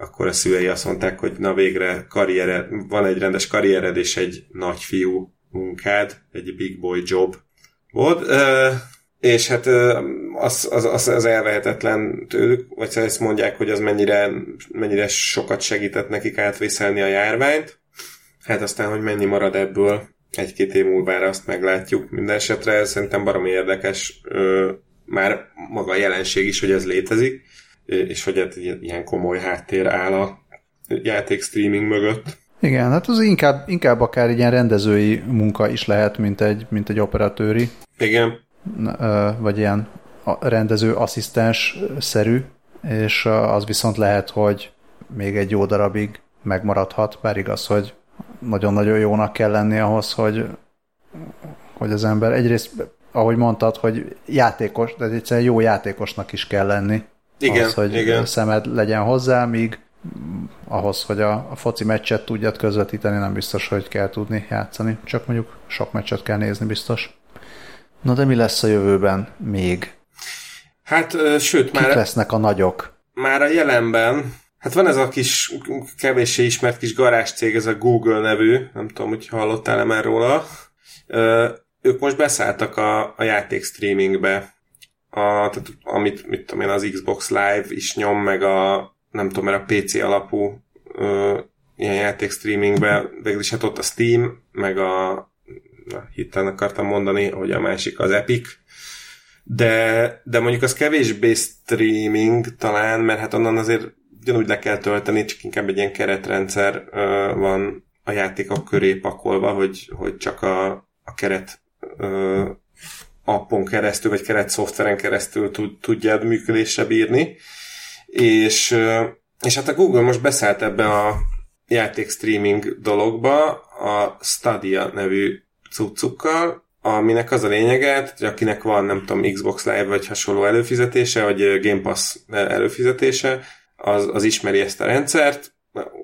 akkor a szülei azt mondták, hogy na végre karriere, van egy rendes karriered és egy nagyfiú munkád, egy big boy job volt. és hát az, az, az, az elvehetetlen tőlük, vagy ezt mondják, hogy az mennyire, mennyire sokat segített nekik átvészelni a járványt. Hát aztán, hogy mennyi marad ebből egy-két év múlvára azt meglátjuk. Minden esetre szerintem baromi érdekes ö, már maga a jelenség is, hogy ez létezik, és hogy egy ilyen komoly háttér áll a játék streaming mögött. Igen, hát az inkább, inkább akár egy ilyen rendezői munka is lehet, mint egy, mint egy operatőri. Igen. Vagy ilyen rendező asszisztens szerű, és az viszont lehet, hogy még egy jó darabig megmaradhat, bár igaz, hogy nagyon-nagyon jónak kell lenni ahhoz, hogy, hogy az ember egyrészt, ahogy mondtad, hogy játékos, de egyszerűen jó játékosnak is kell lenni. Igen, az, hogy igen. szemed legyen hozzá, míg ahhoz, hogy a, a foci meccset tudjad közvetíteni, nem biztos, hogy kell tudni játszani. Csak mondjuk sok meccset kell nézni biztos. Na de mi lesz a jövőben még? Hát, sőt, Kik már... lesznek a nagyok? Már a jelenben, hát van ez a kis, kevéssé ismert kis cég, ez a Google nevű, nem tudom, hogy hallottál-e már róla. Ők most beszálltak a, a játék streamingbe. A, tehát, amit, mit tudom én, az Xbox Live is nyom, meg a, nem tudom, mert a PC alapú ö, ilyen játék streamingbe, végül hát ott a Steam, meg a na, hirtelen akartam mondani, hogy a másik az Epic, de, de mondjuk az kevésbé streaming talán, mert hát onnan azért ugyanúgy le kell tölteni, csak inkább egy ilyen keretrendszer van a játékok köré pakolva, hogy, hogy csak a, a keret appon keresztül, vagy keret szoftveren keresztül tud, tudjád működésre bírni. És, és hát a Google most beszállt ebbe a játék streaming dologba a Stadia nevű cuccukkal, aminek az a lényege, hogy akinek van, nem tudom, Xbox Live vagy hasonló előfizetése, vagy Game Pass előfizetése, az, az ismeri ezt a rendszert,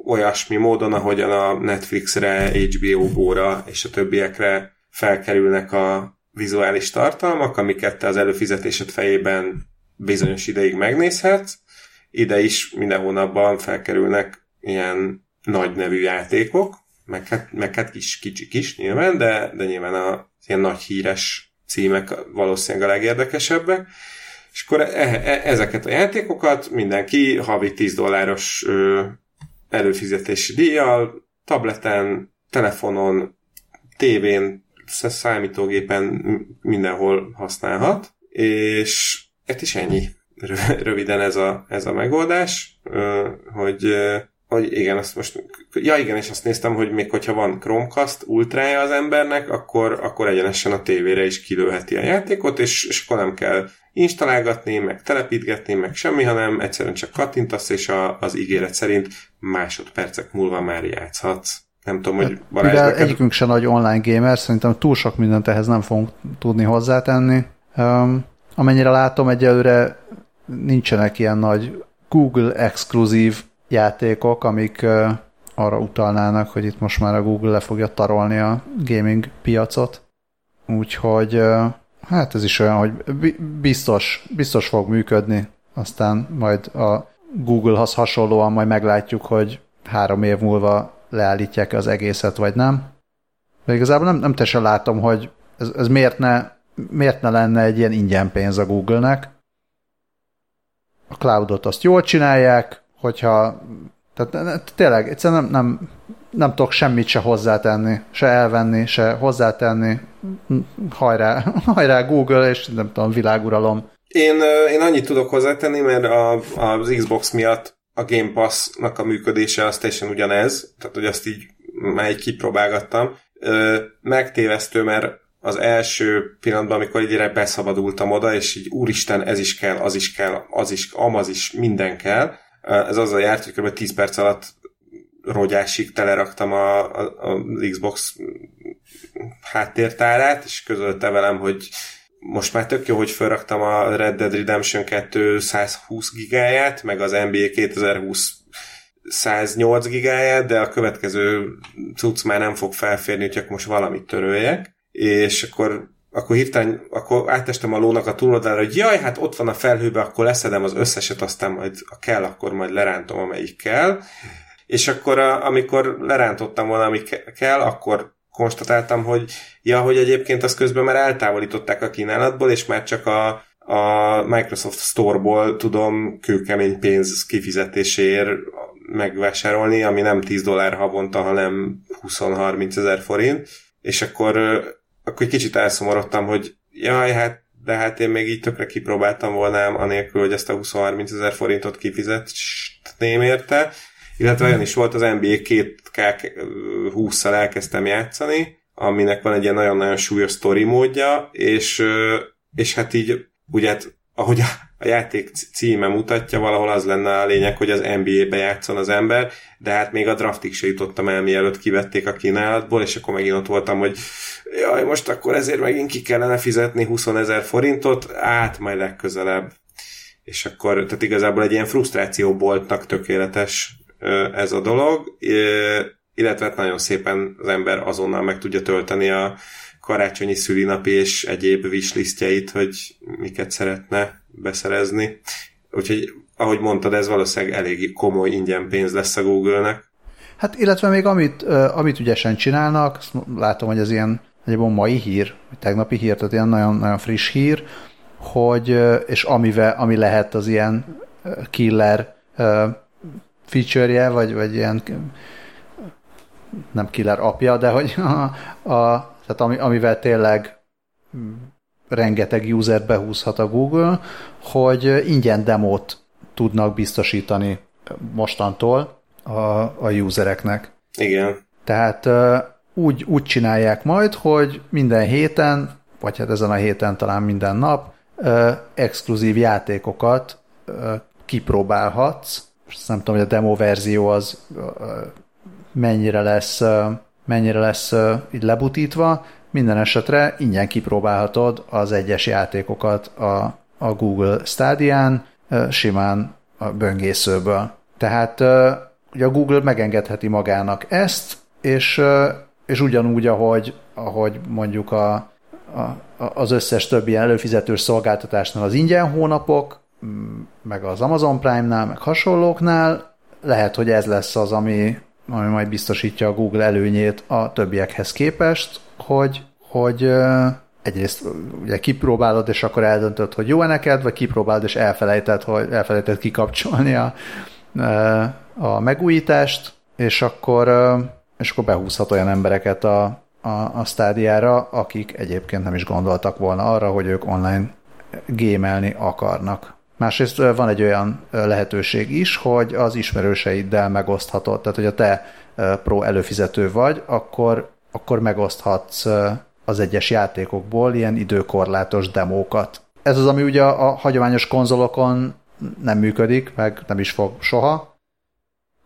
olyasmi módon, ahogyan a Netflixre, HBO Go-ra és a többiekre felkerülnek a vizuális tartalmak, amiket te az előfizetésed fejében bizonyos ideig megnézhetsz. Ide is minden hónapban felkerülnek ilyen nagy nevű játékok, meg hát, meg hát kis, kicsik is nyilván, de, de nyilván a ilyen nagy híres címek valószínűleg a legérdekesebbek. És akkor e, e, ezeket a játékokat mindenki havi 10 dolláros ö, előfizetési díjjal, tableten, telefonon, tévén, számítógépen mindenhol használhat, és ez is ennyi. Röviden ez a, ez a megoldás, hogy hogy igen, azt most, ja igen, és azt néztem, hogy még hogyha van Chromecast ultrája az embernek, akkor, akkor egyenesen a tévére is kilőheti a játékot, és, és akkor nem kell installálgatni, meg telepítgetni, meg semmi, hanem egyszerűen csak kattintasz, és a, az ígéret szerint másodpercek múlva már játszhatsz. Nem tudom, hogy Balázs neked... egyikünk se nagy online gamer, szerintem túl sok mindent ehhez nem fogunk tudni hozzátenni. Um, amennyire látom, egyelőre nincsenek ilyen nagy Google exkluzív játékok, amik arra utalnának, hogy itt most már a Google le fogja tarolni a gaming piacot. Úgyhogy hát ez is olyan, hogy biztos, biztos fog működni, aztán majd a Google-hoz hasonlóan majd meglátjuk, hogy három év múlva leállítják az egészet, vagy nem. De igazából nem, nem teljesen látom, hogy ez, ez miért, ne, miért ne lenne egy ilyen ingyen pénz a Google-nek. A cloudot azt jól csinálják, hogyha tehát tényleg egyszerűen nem, nem, nem tudok semmit se hozzátenni, se elvenni, se hozzátenni. Hajrá, hajrá Google, és nem tudom, világuralom. Én, én annyit tudok hozzátenni, mert a, az Xbox miatt a Game Pass-nak a működése az teljesen ugyanez, tehát hogy azt így már így kipróbálgattam. Megtévesztő, mert az első pillanatban, amikor így beszabadultam oda, és így úristen, ez is kell, az is kell, az is, amaz is, minden kell, ez azzal járt, hogy kb. 10 perc alatt rogyásig teleraktam a, a, a Xbox háttértárát, és közölte velem, hogy most már tök jó, hogy felraktam a Red Dead Redemption 2 120 gigáját, meg az NBA 2020 108 gigáját, de a következő cucc már nem fog felférni, úgyhogy most valamit töröljek. És akkor akkor hirtelen, akkor átestem a lónak a túloldalára, hogy jaj, hát ott van a felhőbe, akkor leszedem az összeset, aztán majd a kell, akkor majd lerántom, amelyik kell. És akkor, amikor lerántottam volna, ami kell, akkor konstatáltam, hogy ja, hogy egyébként az közben már eltávolították a kínálatból, és már csak a, a Microsoft Store-ból tudom kőkemény pénz kifizetéséért megvásárolni, ami nem 10 dollár havonta, hanem 20-30 ezer forint, és akkor, akkor egy kicsit elszomorodtam, hogy jaj, hát de hát én még így tökre kipróbáltam volna, anélkül, hogy ezt a 20-30 ezer forintot kifizetném érte, illetve olyan is volt, az NBA 2K20-szal elkezdtem játszani, aminek van egy ilyen nagyon-nagyon súlyos story módja, és, és hát így, ugye, hát, ahogy a, játék címe mutatja, valahol az lenne a lényeg, hogy az NBA-be játszon az ember, de hát még a draftig se jutottam el, mielőtt kivették a kínálatból, és akkor megint ott voltam, hogy jaj, most akkor ezért megint ki kellene fizetni 20 ezer forintot, át majd legközelebb. És akkor, tehát igazából egy ilyen frusztrációboltnak tökéletes ez a dolog, illetve hát nagyon szépen az ember azonnal meg tudja tölteni a karácsonyi szülinapi és egyéb wishlistjeit, hogy miket szeretne beszerezni. Úgyhogy, ahogy mondtad, ez valószínűleg elég komoly ingyen pénz lesz a Google-nek. Hát illetve még amit, amit ügyesen csinálnak, látom, hogy ez ilyen egyébként mai hír, vagy tegnapi hír, tehát ilyen nagyon, nagyon friss hír, hogy, és amivel, ami lehet az ilyen killer feature-je, vagy, vagy ilyen nem killer apja, de hogy a, a tehát ami, amivel tényleg rengeteg user behúzhat a Google, hogy ingyen demót tudnak biztosítani mostantól a, a usereknek. Igen. Tehát úgy, úgy csinálják majd, hogy minden héten, vagy hát ezen a héten talán minden nap exkluzív játékokat kipróbálhatsz. Most nem tudom, hogy a demo verzió az mennyire lesz, mennyire lesz így lebutítva, minden esetre ingyen kipróbálhatod az egyes játékokat a, a Google Stadia-n, simán a böngészőből. Tehát ugye a Google megengedheti magának ezt, és, és ugyanúgy, ahogy, ahogy mondjuk a, a, az összes többi előfizetős szolgáltatásnál az ingyen hónapok, meg az Amazon Prime-nál, meg hasonlóknál, lehet, hogy ez lesz az, ami, ami majd biztosítja a Google előnyét a többiekhez képest, hogy, hogy egyrészt ugye kipróbálod, és akkor eldöntöd, hogy jó-e neked, vagy kipróbálod, és elfelejted, hogy elfelejted kikapcsolni a, a megújítást, és akkor, és akkor behúzhat olyan embereket a, a, a stádiára, akik egyébként nem is gondoltak volna arra, hogy ők online gémelni akarnak. Másrészt van egy olyan lehetőség is, hogy az ismerőseiddel megoszthatod, tehát hogy a te pro előfizető vagy, akkor, akkor megoszthatsz az egyes játékokból ilyen időkorlátos demókat. Ez az, ami ugye a, a hagyományos konzolokon nem működik, meg nem is fog soha.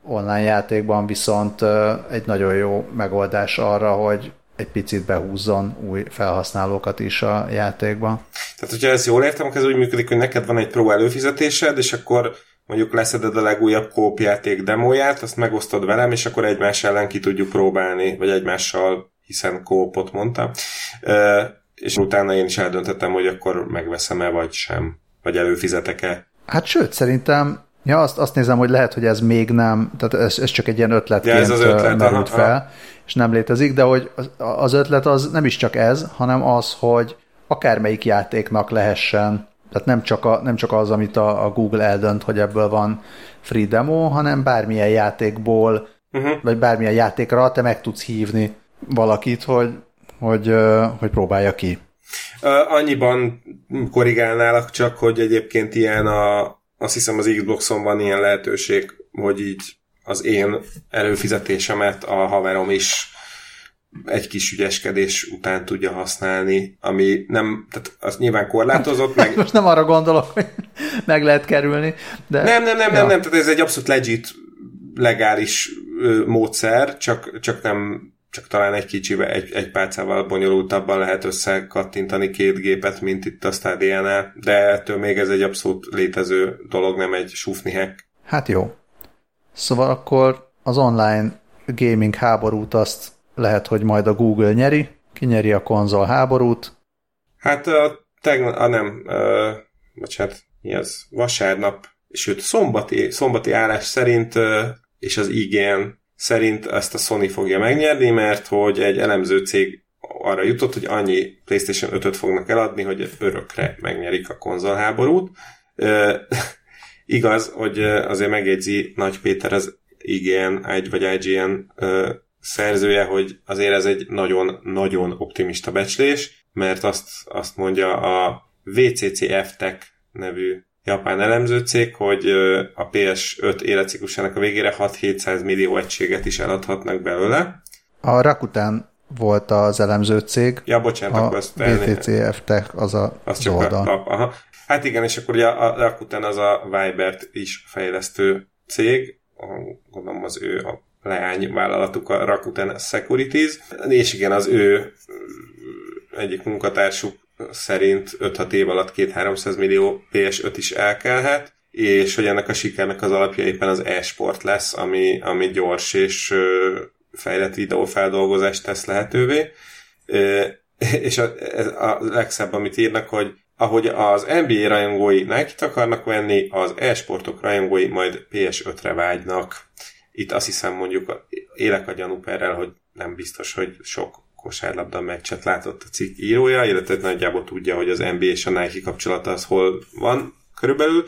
Online játékban viszont egy nagyon jó megoldás arra, hogy egy picit behúzzon új felhasználókat is a játékba. Tehát, hogyha ezt jól értem, akkor ez úgy működik, hogy neked van egy pro előfizetésed, és akkor mondjuk leszeded a legújabb kópjáték demóját, azt megosztod velem, és akkor egymás ellen ki tudjuk próbálni, vagy egymással, hiszen kópot mondta. És utána én is eldöntettem, hogy akkor megveszem-e, vagy sem, vagy előfizetek-e. Hát sőt, szerintem Ja, azt, azt nézem, hogy lehet, hogy ez még nem, tehát ez, ez csak egy ilyen ötletként ja, ez az ötlet, merült aha, fel, aha. és nem létezik, de hogy az, az ötlet az nem is csak ez, hanem az, hogy akármelyik játéknak lehessen, tehát nem csak, a, nem csak az, amit a, a Google eldönt, hogy ebből van free demo, hanem bármilyen játékból, uh-huh. vagy bármilyen játékra te meg tudsz hívni valakit, hogy, hogy, hogy próbálja ki. Annyiban korrigálnálak csak, hogy egyébként ilyen a, azt hiszem az Xboxon van ilyen lehetőség, hogy így az én előfizetésemet a haverom is egy kis ügyeskedés után tudja használni, ami nem, tehát az nyilván korlátozott, meg... Most nem arra gondolok, hogy meg lehet kerülni, de... Nem, nem, nem, ja. nem, nem, tehát ez egy abszolút legit, legális módszer, csak, csak nem csak talán egy kicsivel, egy, egy pálcával bonyolultabban lehet összekattintani két gépet, mint itt a stadia de ettől még ez egy abszolút létező dolog, nem egy sufni hack. Hát jó. Szóval akkor az online gaming háborút azt lehet, hogy majd a Google nyeri, ki nyeri a konzol háborút. Hát a tegnap, a nem, uh, bocsánat, mi az, vasárnap, sőt szombati, szombati állás szerint, és az IGN szerint ezt a Sony fogja megnyerni, mert hogy egy elemző cég arra jutott, hogy annyi PlayStation 5-öt fognak eladni, hogy örökre megnyerik a konzolháborút. Igaz, hogy azért megjegyzi Nagy Péter az IGN vagy IGN szerzője, hogy azért ez egy nagyon-nagyon optimista becslés, mert azt, azt mondja a VCCF Tech nevű japán elemző cég, hogy a PS5 életciklusának a végére 6-700 millió egységet is eladhatnak belőle. A Rakuten volt az elemző cég. Ja, bocsánat, a akkor azt VTCF Tech az a az csak oldal. a aha. Hát igen, és akkor ugye a Rakuten az a Vibert is fejlesztő cég, gondolom az ő a leányvállalatuk a Rakuten Securities, és igen, az ő egyik munkatársuk szerint 5-6 év alatt 2-300 millió PS5 is elkelhet, és hogy ennek a sikernek az alapja éppen az e-sport lesz, ami, ami gyors és fejlett videófeldolgozást tesz lehetővé. És a, ez a legszebb, amit írnak, hogy ahogy az NBA rajongói nike akarnak venni, az e-sportok rajongói majd PS5-re vágynak. Itt azt hiszem mondjuk élek a gyanúperrel, hogy nem biztos, hogy sok kosárlabda meccset látott a cikk írója, illetve nagyjából tudja, hogy az NBA és a Nike kapcsolata az hol van körülbelül.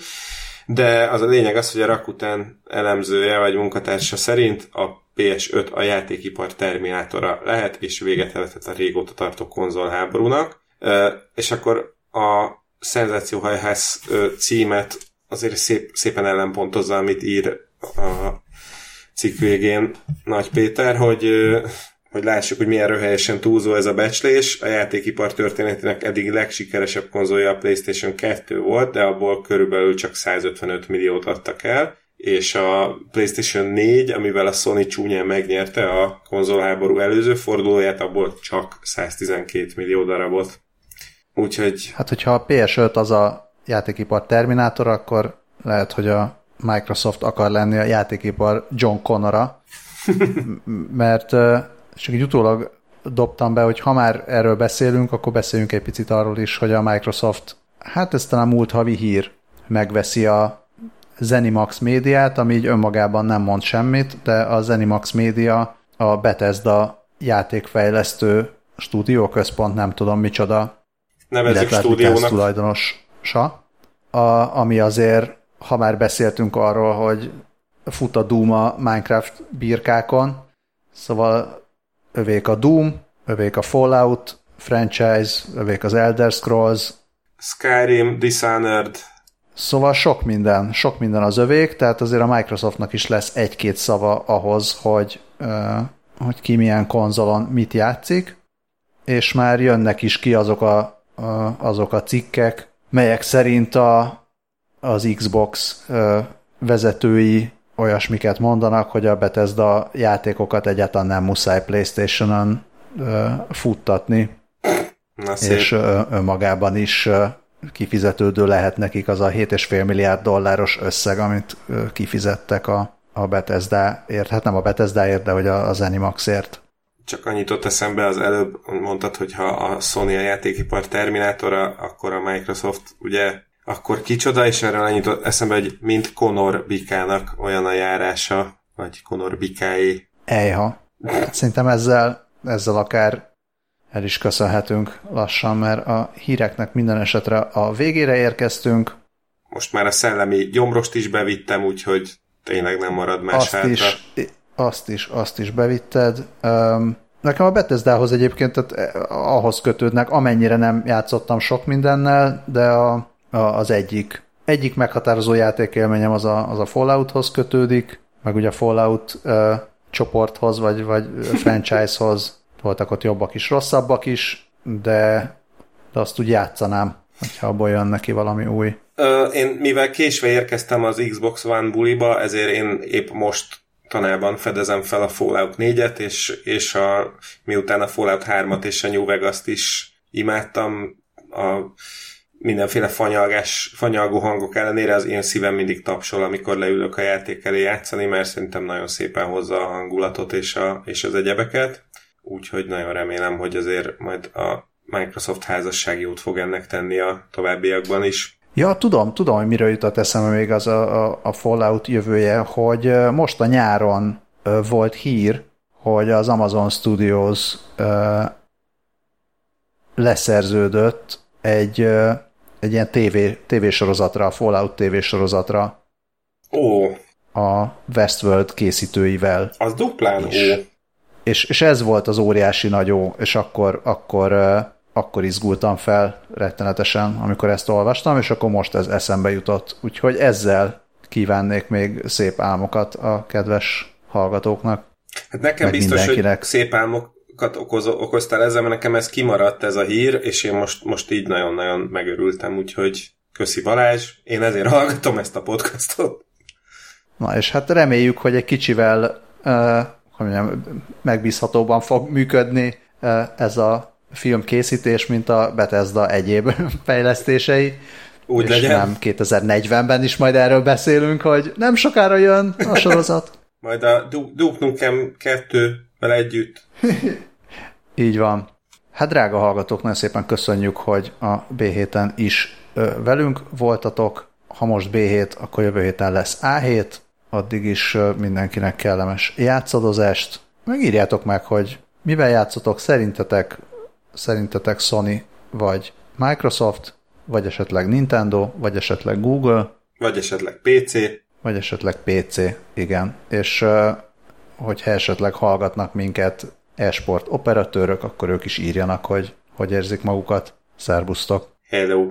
De az a lényeg az, hogy a Rakuten elemzője vagy munkatársa szerint a PS5 a játékipar terminátora lehet, és véget vetett a régóta tartó konzolháborúnak. És akkor a szenzációhajház címet azért szép, szépen ellenpontozza, amit ír a cikk végén Nagy Péter, hogy hogy lássuk, hogy milyen röhelyesen túlzó ez a becslés. A játékipar történetének eddig legsikeresebb konzolja a PlayStation 2 volt, de abból körülbelül csak 155 milliót adtak el, és a PlayStation 4, amivel a Sony csúnyán megnyerte a konzolháború előző fordulóját, abból csak 112 millió darabot. Úgyhogy... Hát, hogyha a PS5 az a játékipar terminátor, akkor lehet, hogy a Microsoft akar lenni a játékipar John Connora, mert csak így utólag dobtam be, hogy ha már erről beszélünk, akkor beszéljünk egy picit arról is, hogy a Microsoft, hát ez talán múlt havi hír, megveszi a Zenimax médiát, ami így önmagában nem mond semmit, de a Zenimax média a Bethesda játékfejlesztő stúdióközpont, nem tudom micsoda, Nevezzük illetve stúdiónak. tulajdonosa, a, ami azért, ha már beszéltünk arról, hogy fut a Doom a Minecraft birkákon, szóval övék a Doom, övék a Fallout franchise, övék az Elder Scrolls, Skyrim, Dishonored, Szóval sok minden, sok minden az övék, tehát azért a Microsoftnak is lesz egy-két szava ahhoz, hogy, hogy ki milyen konzolon mit játszik, és már jönnek is ki azok a, azok a cikkek, melyek szerint a, az Xbox vezetői olyasmiket mondanak, hogy a Bethesda játékokat egyáltalán nem muszáj PlayStation-on futtatni, Na szép. és önmagában is kifizetődő lehet nekik az a 7,5 milliárd dolláros összeg, amit kifizettek a, a Bethesda-ért. Hát nem a Bethesda-ért, de hogy az Animaxért. Csak annyit ott eszembe az előbb, mondtad, hogy ha a Sony a játékipar terminátora, akkor a Microsoft ugye akkor kicsoda, és erről annyit eszembe, hogy mint Conor Bikának olyan a járása, vagy Conor Bikáé. Ejha. Szerintem ezzel, ezzel akár el is köszönhetünk lassan, mert a híreknek minden esetre a végére érkeztünk. Most már a szellemi gyomrost is bevittem, úgyhogy tényleg nem marad más Azt hátra. is, azt is, azt is bevitted. Um, nekem a Bethesdához egyébként tehát eh, ahhoz kötődnek, amennyire nem játszottam sok mindennel, de a, az egyik, egyik meghatározó játékélményem az a, az a Fallouthoz kötődik, meg ugye a Fallout uh, csoporthoz, vagy, vagy franchisehoz voltak ott jobbak is, rosszabbak is, de, de azt úgy játszanám, hogyha abból jön neki valami új. Ö, én mivel késve érkeztem az Xbox One buliba, ezért én épp most tanában fedezem fel a Fallout 4-et, és, és a, miután a Fallout 3-at és a New Vegas-t is imádtam, a mindenféle fanyalgás, fanyalgó hangok ellenére az én szívem mindig tapsol, amikor leülök a játék elé játszani, mert szerintem nagyon szépen hozza a hangulatot és, a, és az egyebeket. Úgyhogy nagyon remélem, hogy azért majd a Microsoft házassági út fog ennek tenni a továbbiakban is. Ja, tudom, tudom, hogy miről jutott eszembe még az a, a, a Fallout jövője, hogy most a nyáron volt hír, hogy az Amazon Studios leszerződött egy, egy ilyen TV, tévésorozatra, a Fallout tévésorozatra Ó, a Westworld készítőivel. az duplán Is. ó. És, és ez volt az óriási nagy ó, és akkor, akkor, akkor izgultam fel rettenetesen, amikor ezt olvastam, és akkor most ez eszembe jutott. Úgyhogy ezzel kívánnék még szép álmokat a kedves hallgatóknak. Hát nekem biztos, mindenkinek. hogy szép álmokat okoz, okoztál ezzel, mert nekem ez kimaradt ez a hír, és én most, most így nagyon-nagyon megörültem, úgyhogy köszi Balázs, én ezért hallgatom ezt a podcastot. Na, és hát reméljük, hogy egy kicsivel uh, hogy mondjam, megbízhatóban fog működni uh, ez a filmkészítés, mint a Bethesda egyéb fejlesztései. Úgy és legyen. nem 2040-ben is majd erről beszélünk, hogy nem sokára jön a sorozat. Majd a Du- Duke Nukem 2-vel együtt. Így van. Hát drága hallgatók, nagyon szépen köszönjük, hogy a B héten is velünk voltatok. Ha most B hét, akkor jövő héten lesz A hét. Addig is mindenkinek kellemes játszadozást. Megírjátok meg, hogy mivel játszotok szerintetek, szerintetek Sony vagy Microsoft, vagy esetleg Nintendo, vagy esetleg Google, Vagy esetleg PC. vagy esetleg PC, igen. És hogyha esetleg hallgatnak minket e-sport operatőrök, akkor ők is írjanak, hogy hogy érzik magukat. Szerbusztok! Hello!